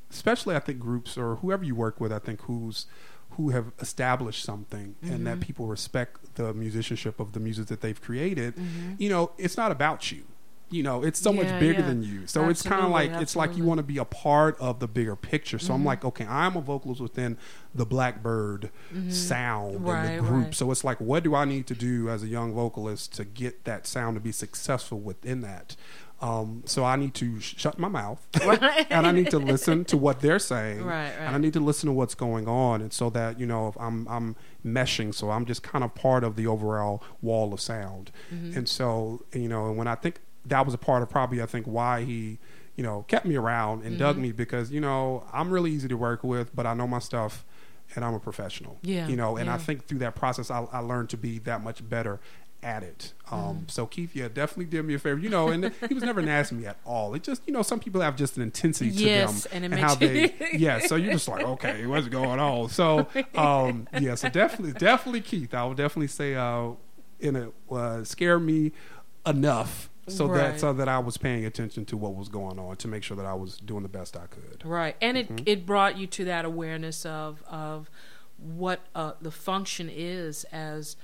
especially I think groups or whoever you work with, I think who's who have established something and Mm-hmm. that people respect the musicianship of the music that they've created. Mm-hmm. You know, it's not about you. You know, it's so much bigger yeah. than you. So it's kind of Absolutely, like it's like you want to be a part of the bigger picture. So Mm-hmm. I'm like, okay, I'm a vocalist within the Blackbyrd sound and the group. right. So it's like, what do I need to do as a young vocalist to get that sound to be successful within that? Um, so I need to sh- shut my mouth, *laughs* Right. and I need to listen to what they're saying, Right, and I need to listen to what's going on, and so that you know, if I'm I'm meshing, so I'm just kind of part of the overall wall of sound, Mm-hmm. and so you know, and when I think that was a part of probably I think why he you know kept me around and Mm-hmm. dug me because you know I'm really easy to work with, but I know my stuff. And I'm a professional, Yeah, you know. And I think through that process, I, I learned to be that much better at it. Um, Mm-hmm. So Keith, yeah, definitely did me a favor, you know. And *laughs* he was never nasty me at all. It just, you know, some people have just an intensity to Yes, them and it how they, *laughs* yeah. So you're just like, okay, what's going on? So, *laughs* um, yeah, so definitely, definitely Keith. I would definitely say, uh, in a uh, scare me enough so Right. that so that I was paying attention to what was going on to make sure that I was doing the best I could. Right, and it Mm-hmm. it brought you to that awareness of of what uh, the function is as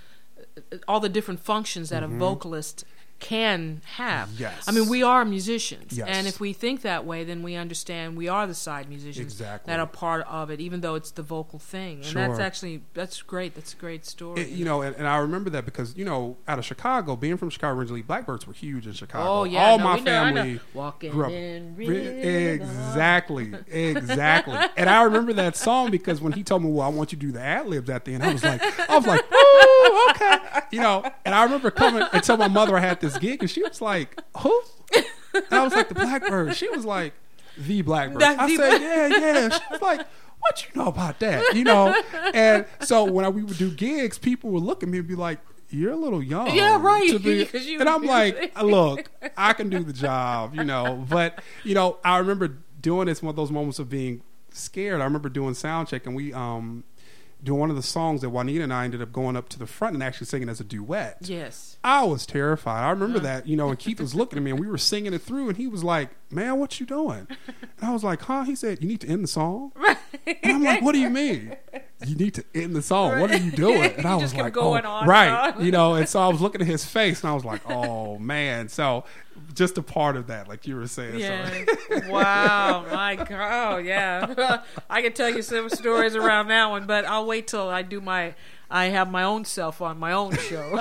uh, all the different functions that Mm-hmm. a vocalist can have. Yes. I mean, we are musicians, Yes. and if we think that way, then we understand we are the side musicians Exactly. that are part of it, even though it's the vocal thing. And that's actually that's great. That's a great story. It- you know, and, and I remember that because you know, out of Chicago, being from Chicago originally, Blackbyrds were huge in Chicago. Oh yeah, all no, my we know, I family walking grew up. in Exactly, exactly. *laughs* and I remember that song because when he told me, "Well, I want you to do the ad libs at the end," I was like, I was like, "Ooh, okay," you know. And I remember coming and tell my mother I had this gig, and she was like, "Who?" And I was like, "The Blackbyrd." She was like, "The Blackbyrd." That- I the- said, "Yeah, yeah." She was like. What you know about that? You know, and so when I, we would do gigs, people would look at me and be like, "You're a little young." Yeah, right, be-" *laughs* you- and I'm *laughs* like, *laughs* "Look, I can do the job," you know. But you know, I remember doing this one of those moments of being scared. I remember doing sound check, and we um doing one of the songs that Juanita and I ended up going up to the front and actually singing as a duet. Yes. I was terrified. I remember that, you know, and Keith was looking at me and we were singing it through and he was like, Man, what you doing? And I was like, Huh? He said, You need to end the song? *laughs* Right. And I'm like, What do you mean? You need to end the song. What are you doing? *laughs* And I was like, going oh, on Right. on. You know, and so I was looking at his face and I was like, Oh man. So just a part of that, like you were saying. Yeah. Wow. My God. Oh, yeah. *laughs* I could tell you some stories around that one, but I'll wait till I do my. I have my own self on my own show.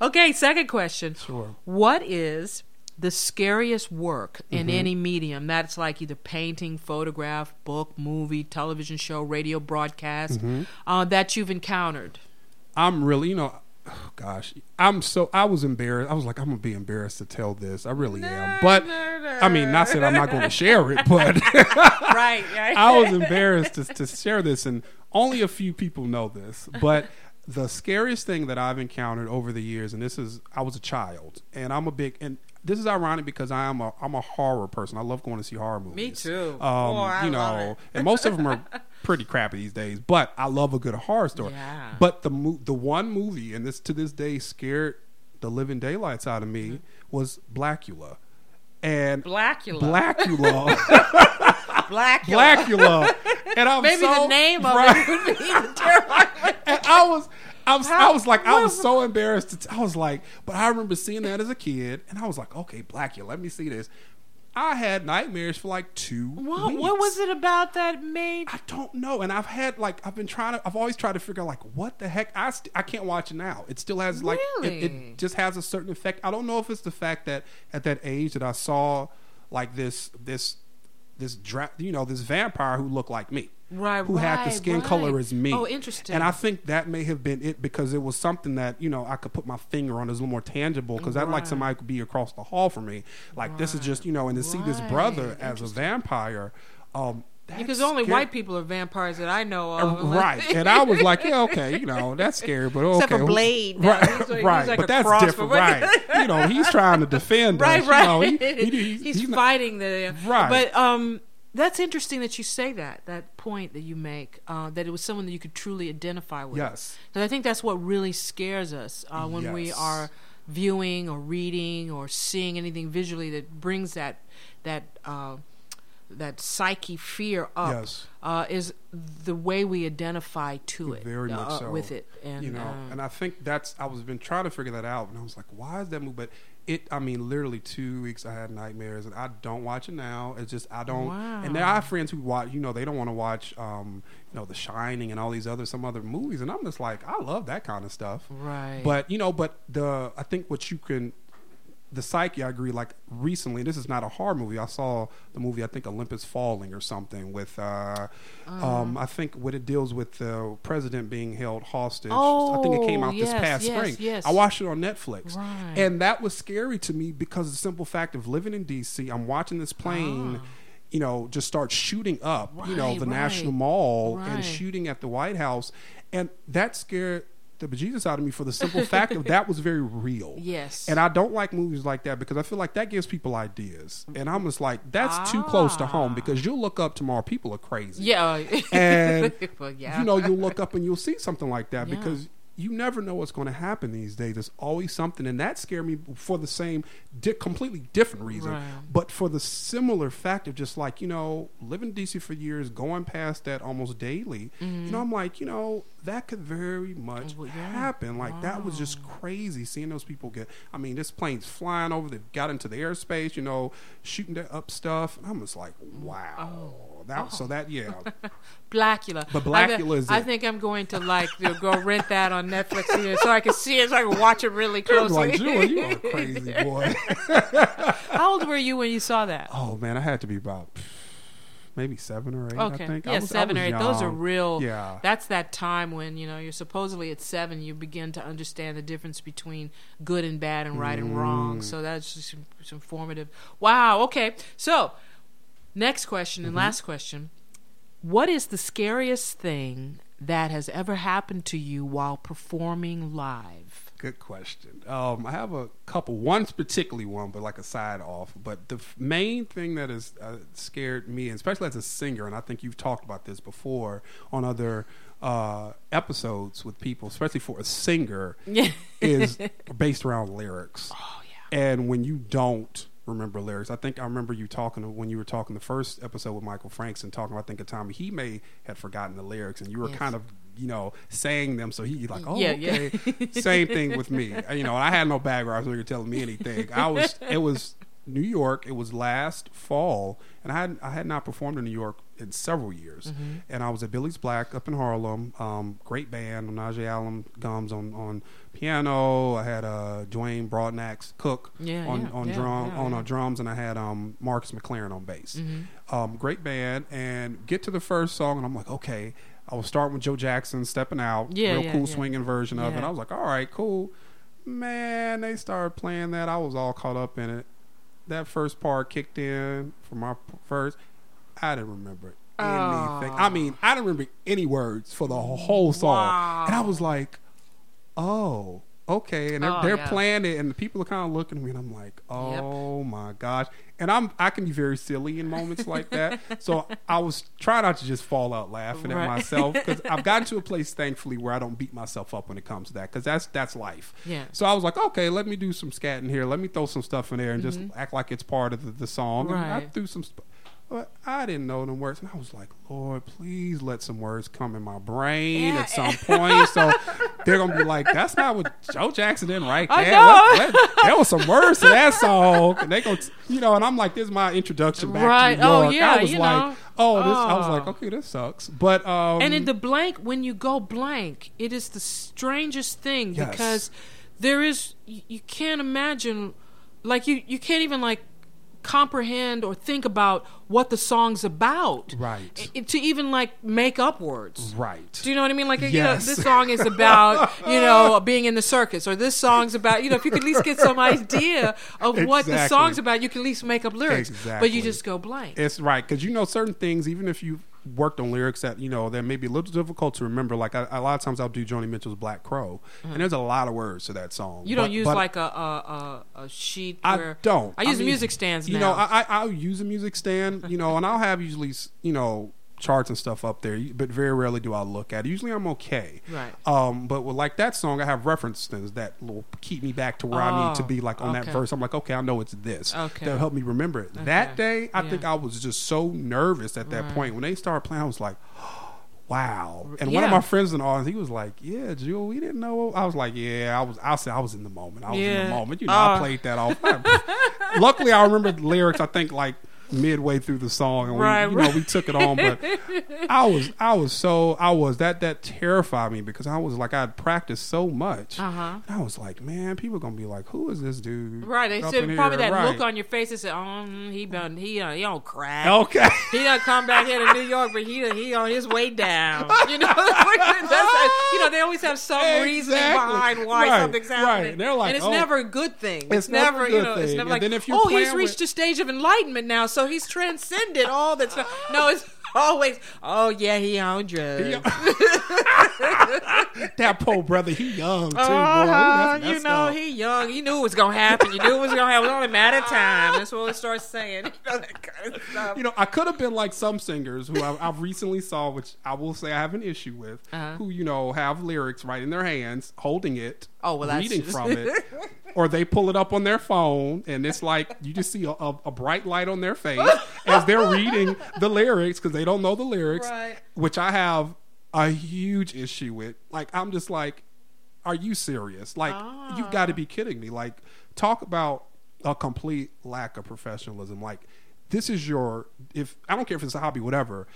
*laughs* okay. Second question. Sure. What is the scariest work in Mm-hmm. any medium that's like either painting, photograph, book, movie, television show, radio broadcast Mm-hmm. uh, that you've encountered? I'm really, you know, oh, gosh, I'm so I was embarrassed. I was like, I'm gonna be embarrassed to tell this. I really am. But I mean, not that I'm not going to share it, but *laughs* right. right. I was embarrassed to, to share this, and only a few people know this. But the scariest thing that I've encountered over the years, and this is, I was a child, and I'm a big, and this is ironic because I am a, I'm a horror person. I love going to see horror movies. Me too. Um, Oh, I you love know, it. and most of them are *laughs* pretty crappy these days. But I love a good horror story. Yeah. But the the one movie, and this to this day scared the living daylights out of me, Mm-hmm. was Blackula. And Blackula. Blackula. *laughs* *laughs* Blackula. Blackula. And I'm Maybe so, the name of right. it would be terrifying. And I was, I was, I was like, I was so embarrassed. To t- I was like, but I remember seeing that as a kid, and I was like, okay, Blackula, let me see this. I had nightmares for like two. What, weeks. what was it about that made? I don't know, and I've had like I've been trying to. I've always tried to figure out like what the heck. I st- I can't watch it now. It still has like it, it just has a certain effect. I don't know if it's the fact that at that age that I saw like this this this dra- you know this vampire who looked like me. Right, who had the skin right. color as me. Oh, interesting. And I think that may have been it because it was something that you know I could put my finger on. It was a little more tangible because I'd like somebody could be across the hall from me. Like this is just you know, and to see this brother as a vampire. Um, Because only scared- white people are vampires that I know uh, of. right. And I was like, yeah, okay, you know, that's scary, but okay. Except for Blade. Now, Right, he's like- he's right. like but a that's cross different, for- right. You know, he's trying to defend *laughs* right, us. right. You know, he, he, he- he's, not- fighting the Right. But um, that's interesting that you say that. That point that you make uh, that it was someone that you could truly identify with. Yes. Because I think that's what really scares us uh, when we are viewing or reading or seeing anything visually that brings that that uh, that psyche fear up. Yes. Uh, is the way we identify to it, Very much uh, so. with it, and you know, uh, and I think that's I was been trying to figure that out, and I was like, why is that movie? But it, I mean, literally two weeks I had nightmares, and I don't watch it now. It's just I don't. And there Wow. are friends who watch, you know, they don't want to watch, um, you know, The Shining and all these other some other movies, and I'm just like, I love that kind of stuff. right. But you know, but the I think what you can the psyche I agree like recently this is not a horror movie I saw the movie I think Olympus Falling or something with uh, um I think what it deals with the president being held hostage Oh, I think it came Oh, out this past yes, spring yes. I watched it on Netflix Right. and that was scary to me because of the simple fact of living in DC I'm watching this plane you know just start shooting up you know Ah. The right. National Mall Right. and shooting at the White House and that scared the bejesus out of me for the simple fact of that was very real. *laughs* Yes. And I don't like movies like that because I feel like that gives people ideas. And I'm just like, that's too close to home because you'll look up tomorrow, people are crazy. yeah, *laughs* And Well, yeah. you know, you'll look up and you'll see something like that Yeah. because you never know what's going to happen these days. There's always something, and that scared me for the same, di- completely different reason, Right. but for the similar fact of just like you know, living in DC for years, going past that almost daily. You know, I'm like, you know, that could very much Mm-hmm. Well, yeah. happen. Like that was just crazy seeing those people get. I mean, this plane's flying over. They got into the airspace. You know, shooting that up stuff. And I'm just like, wow. That so that yeah. *laughs* Blackula. But I Blackula is I, it. think I'm going to like go rent that on Netflix here so I can see it, so I can watch it really closely. like Jewel, you are a *laughs* crazy boy. *laughs* How old were you when you saw that? oh man, I had to be about maybe seven or eight. Okay. I think. I Yeah, was- I seven was or eight. Those are real. Yeah. That's that time when you know you're supposedly at seven. You begin to understand the difference between good and bad and right and Mm. wrong. So that's just some, some formative. Wow. Okay. So next question Mm-hmm. and last question: What is the scariest thing that has ever happened to you while performing live? Good question. Um, I have a couple. One's particularly one, but like a side off. But the f- main thing that has uh, scared me, especially as a singer, and I think you've talked about this before on other uh, episodes with people, especially for a singer, *laughs* is based around lyrics. Oh yeah. And when you don't remember lyrics, I think I remember you talking when you were talking the first episode with Michael Franks and talking. I think a time he may had forgotten the lyrics, and you were Yes. kind of you know saying them, so he like, oh, Yeah, okay. yeah. *laughs* Same thing with me. You know, I had no background, so you were telling me anything. I was. It was New York. It was last fall, and I had I had not performed in New York in several years. Mm-hmm. And I was at Billie's Black up in Harlem. Um, great band. Onaje Allan Gumbs on on piano. I had uh, Dwayne Broadnax Cook Yeah, on yeah, on yeah, drum on uh, drums, and I had um, Marcus McLaurine on bass. Mm-hmm. Um, great band. And get to the first song, and I'm like, okay. I was starting with Joe Jackson, stepping out, Yeah, real cool swinging version of it. I was like, all right, cool. Man, they started playing that. I was all caught up in it. That first part kicked in for my first. I didn't remember anything. I mean, I didn't remember any words for the whole song, Wow. and I was like, "Oh, okay." And they're, Oh, they're yeah. playing it, and the people are kind of looking at me, and I'm like, "Oh my gosh!" And I'm I can be very silly in moments like that, so I was trying not to just fall out laughing Right. at myself because *laughs* I've gotten to a place, thankfully, where I don't beat myself up when it comes to that because that's that's life. Yeah. So I was like, okay, let me do some scatting here. Let me throw some stuff in there and just act like it's part of the, the song. And I Mm-hmm. Right. threw some, sp- but I didn't know them words, and I was like, Lord, please let some words come in my brain Yeah. at some point. So they're gonna be like, that's not what Joe Jackson didn't write. I there. Let- let- there was some words to that song, and they go, you know, and I'm like, this is my introduction back Right. to New York. Oh, yeah, I was like, know. oh, this. I was Oh. like, okay, this sucks. But um, And in the blank, when you go blank, it is the strangest thing Yes. because there is you, you can't imagine, like you you can't even like comprehend or think about what the song's about, Right. I- to even like make up words. right. Do you know what I mean? Like, you know, this song is about, you know, *laughs* being in the circus, or this song's about, you know, if you could at least get some idea of what the song's about, you can at least make up lyrics. But you just go blank. It's right because you know certain things, even if you worked on lyrics that you know that may be a little difficult to remember. Like I, a lot of times, I'll do Joni Mitchell's "Black Crow," and there's a lot of words to that song. Mm-hmm. You don't But- use but like a, a, a, sheet I don't. I use mean, music stands You now. know, I, I I'll use a music stand. You know, and I'll have usually you know charts and stuff up there, but very rarely do I look at it. Usually, I'm okay. Right. Um, but with like that song, I have references that will keep me back to where I need to Oh, be. Like on that verse, I'm like, okay, I know it's this. Okay. That'll help me remember it. That day, I Yeah. think I was just so nervous at that Right. point when they started playing. I was like. *gasps* Wow! And one of my friends in the audience, he was like, "Yeah, Jewel, we didn't know." I was like, "Yeah, I was." I said, "I was in the moment. I was in the moment." You know, I Uh. played that off. *laughs* Luckily, I remember the lyrics. I think like midway through the song, and we, Right, you know, we took it on. But *laughs* I was, I was so, I was that that terrified me because I was like, I had practiced so much. Uh-huh. I was like, man, people gonna be like, who is this dude? Right, they said probably that Right. look on your face. They said, "Oh, he done, he uh, he don't crack. Okay. He done come back here to New York, but he done- he on his way down. *laughs* You know, *laughs* you know they always have some reasoning Exactly. behind why Right, something's right. happening. They're like, and it's oh. never a good thing. It's never a you know, it's never And like, then if you're oh, he's reached with- a stage of enlightenment now, so he's transcended all that stuff. No, it's always. Oh yeah, he on drugs. He- *laughs* that poor brother, he young too. Uh-huh, you know, up. he young. He knew it was gonna happen. You knew it was gonna happen. It was only a matter of time. That's what we start saying. *laughs* You know that kind of stuff. you know, I could have been like some singers who I, I've recently saw, which I will say I have an issue with, Uh-huh. who you know have lyrics right in their hands, holding it, Oh, well, reading from it, *laughs* or they pull it up on their phone, and it's like you just see a, a, a bright light on their face as they're reading the lyrics because they don't know the lyrics, Right. which I have a huge issue with. Like I'm just like, are you serious? Like you've got to Ah. be kidding me. Like talk about a complete lack of professionalism. Like this is your if I don't care if it's a hobby, whatever.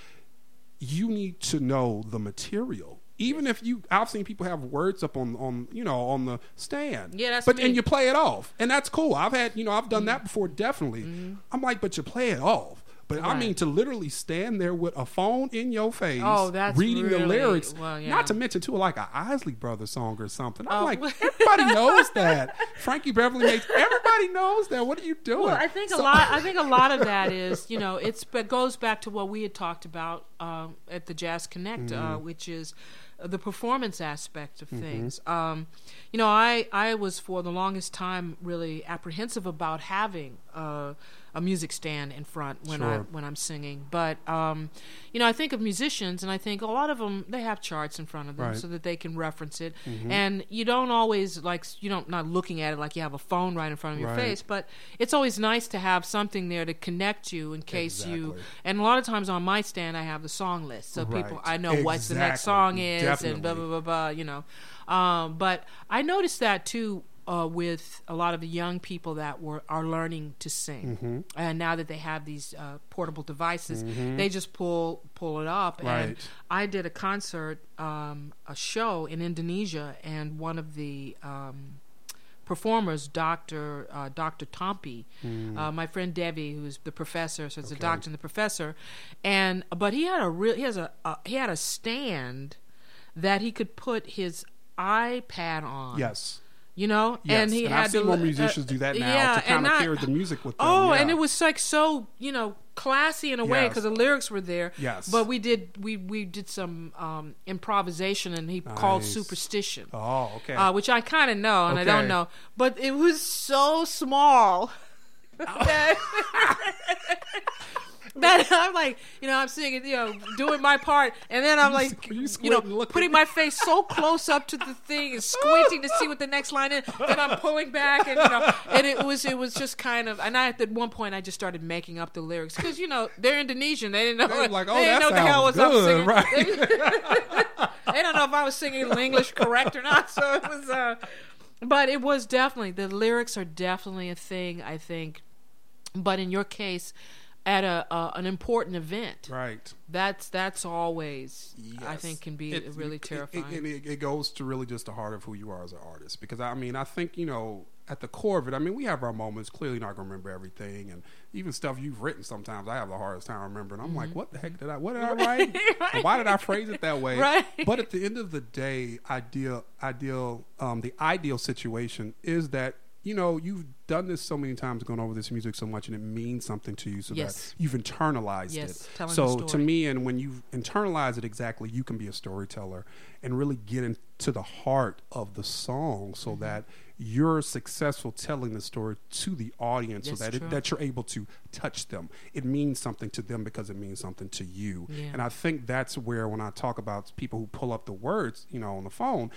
You need to know the material. Even if you, I've seen people have words up on on you know on the stand. Yeah, that's but me. and you play it off, and that's cool. I've had you know I've done that before. Definitely, I'm like, but you play it off. But I Mm-hmm. Mean, to literally stand there with a phone in your face, Oh, that's reading the lyrics. well, yeah. Not to mention too, like a Isley Brothers song or something. I'm Oh. like, *laughs* everybody knows that. Frankie Beverly makes everybody knows that. What are you doing? Well, I think a lot. I *laughs* think a lot of that is, you know, it's it goes back to what we had talked about um, at the Jazz Connect, Mm-hmm. uh, which is the performance aspect of things. Um, you know, I I was for the longest time really apprehensive about having uh, a music stand in front when I when I'm singing, but um, you know, I think of musicians, and I think a lot of them they have charts in front of them Right. so that they can reference it, Mm-hmm. and you don't always like you don't not looking at it like you have a phone right in front of your Right. face, but it's always nice to have something there to connect you in case you. And a lot of times on my stand, I have the song list, so people I know what the next song is, and blah blah blah blah. You know, um, but I noticed that too. Uh, with a lot of the young people that were are learning to sing, Mm-hmm. and now that they have these uh, portable devices, they just pull pull it up. And Right. I did a concert, um, a show in Indonesia, and one of the um, performers, Doctor uh, Doctor Tompi, uh, my friend Debbie, who's the professor, so it's Okay. doctor and the professor, and but he had a real he has a, a he had a stand that he could put his iPad on. yes. You know, Yes, and he and had I've seen to, more uh, musicians do that now yeah, to kind of carry the music with them. Oh, yeah. and it was like so, you know, classy in a way because the lyrics were there. Yes. But we did we we did some um, improvisation, and he called superstition, Oh, okay. uh, which I kind of know and I don't know, but it was so small. *laughs* that, *laughs* *laughs* that I'm like, you know, I'm singing, you know, doing my part, and then I'm like, you you, know, looking. putting my face so close up to the thing and squinting to see what the next line is. Then I'm pulling back, and you know, and it was it was just kind of. And I at one point I just started making up the lyrics because you know they're Indonesian, they didn't know, They like, oh, they didn't know what the hell was sounds up good, singing. right? *laughs* *laughs* they don't know if I was singing English correct or not. So it was, uh, but it was definitely the lyrics are definitely a thing. I think, but in your case, at a uh, an important event, right. that's that's always I think can be It- really terrifying. It, it, it goes to really just the heart of who you are as an artist. Because I mean, I think you know, at the core of it, I mean, we have our moments. Clearly, not going to remember everything, and even stuff you've written. Sometimes I have the hardest time remembering. I'm like, what the heck did I? What did I *laughs* write? And Why did I phrase it that way? *laughs* Right. But at the end of the day, ideal, ideal, um, the ideal situation is that. You know, you've done this so many times, gone over this music so much, and it means something to you, so Yes. that you've internalized Yes, it. telling so to me, and when you internalize it exactly, you can be a storyteller and really get into the heart of the song so Mm-hmm. that you're successful telling the story to the audience That's so that it, that you're able to touch them. It means something to them because it means something to you. Yeah. And I think that's where when I talk about people who pull up the words, you know, on the phone,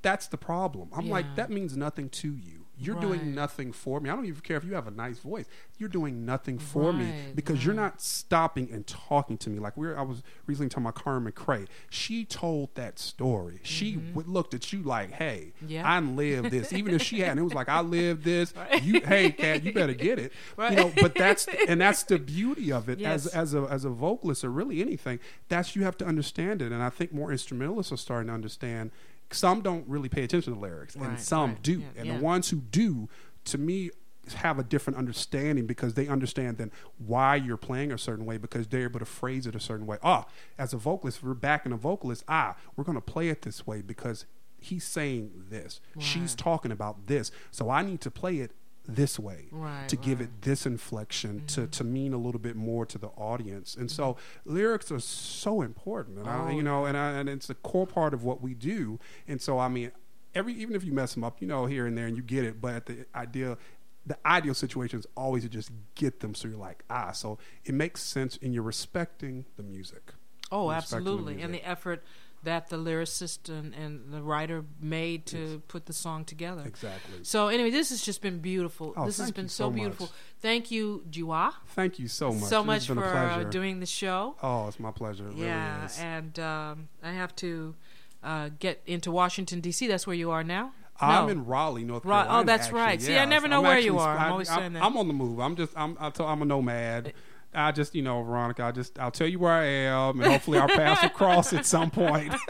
that's the problem. I'm Yeah. like that means nothing to you. You're Right. doing nothing for me. I don't even care if you have a nice voice. You're doing nothing for me Right, because you're not stopping and talking to me. Like we are I was recently talking about Carmen McRae. She told that story. She w- looked at you like, "Hey, Mm-hmm. Yeah. I lived this." Even if she hadn't, it was like, "I lived this." *laughs* Right. You, hey, cat, you better get it. Right. You know, but that's *laughs* and that's the beauty of it Yes. as as a as a vocalist or really anything. That's you have to understand it, and I think more instrumentalists are starting to understand. Some don't really pay attention to lyrics, and some right. do, Yeah, and yeah. the ones who do, to me, have a different understanding because they understand then why you're playing a certain way because they're able to phrase it a certain way. Ah, as a vocalist, we're backing a vocalist. Ah, we're going to play it this way because he's saying this. She's talking about this. So I need to play it this way, Right, to give right. it this inflection, to to mean a little bit more to the audience. And so lyrics are so important, and I, Oh, you know, and I, and it's a core part of what we do. And so I mean, every even if you mess them up, you know, here and there, and you get it. But the ideal, The ideal situation is always to just get them so you're like, ah, so it makes sense and you're respecting the music. Oh, Respecting the absolutely. And music. the effort that the lyricist and, and the writer made to put the song together. Exactly. So anyway, this has just been beautiful. Oh, this has been so, so beautiful. Thank you, Jewel, Thank you so much. so much been for a uh, pleasure. doing the show. Oh, it's my pleasure. It yeah, really and um, I have to uh, get into Washington D.C. That's where you are now. I'm No. in Raleigh, North Ra- oh, that's actually. right. See, I never know I'm where actually you are. I'm always I'm, saying that. I'm on the move. I'm just. I'm. I I'm a nomad. I just, you know, Veronica. I just. I'll tell you where I am, and hopefully our paths will cross at some point. *laughs*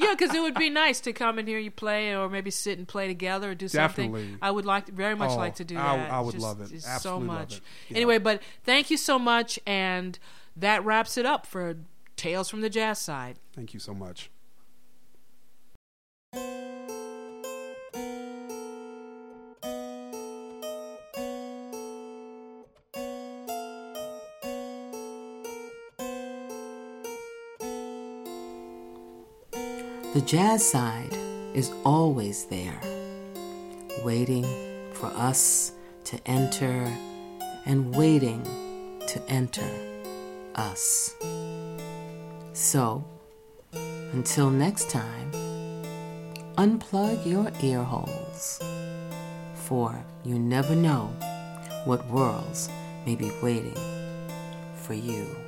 Yeah, because it would be nice to come and hear you play, or maybe sit and play together, or do something. Definitely. I would like, very much Oh, like to do I- that. I would Just- love it. Absolutely so much. it. Yeah. Anyway, but thank you so much, and that wraps it up for Tales from the Jazz Side. Thank you so much. The jazz side is always there, waiting for us to enter and waiting to enter us. So, until next time, unplug your ear holes, for you never know what worlds may be waiting for you.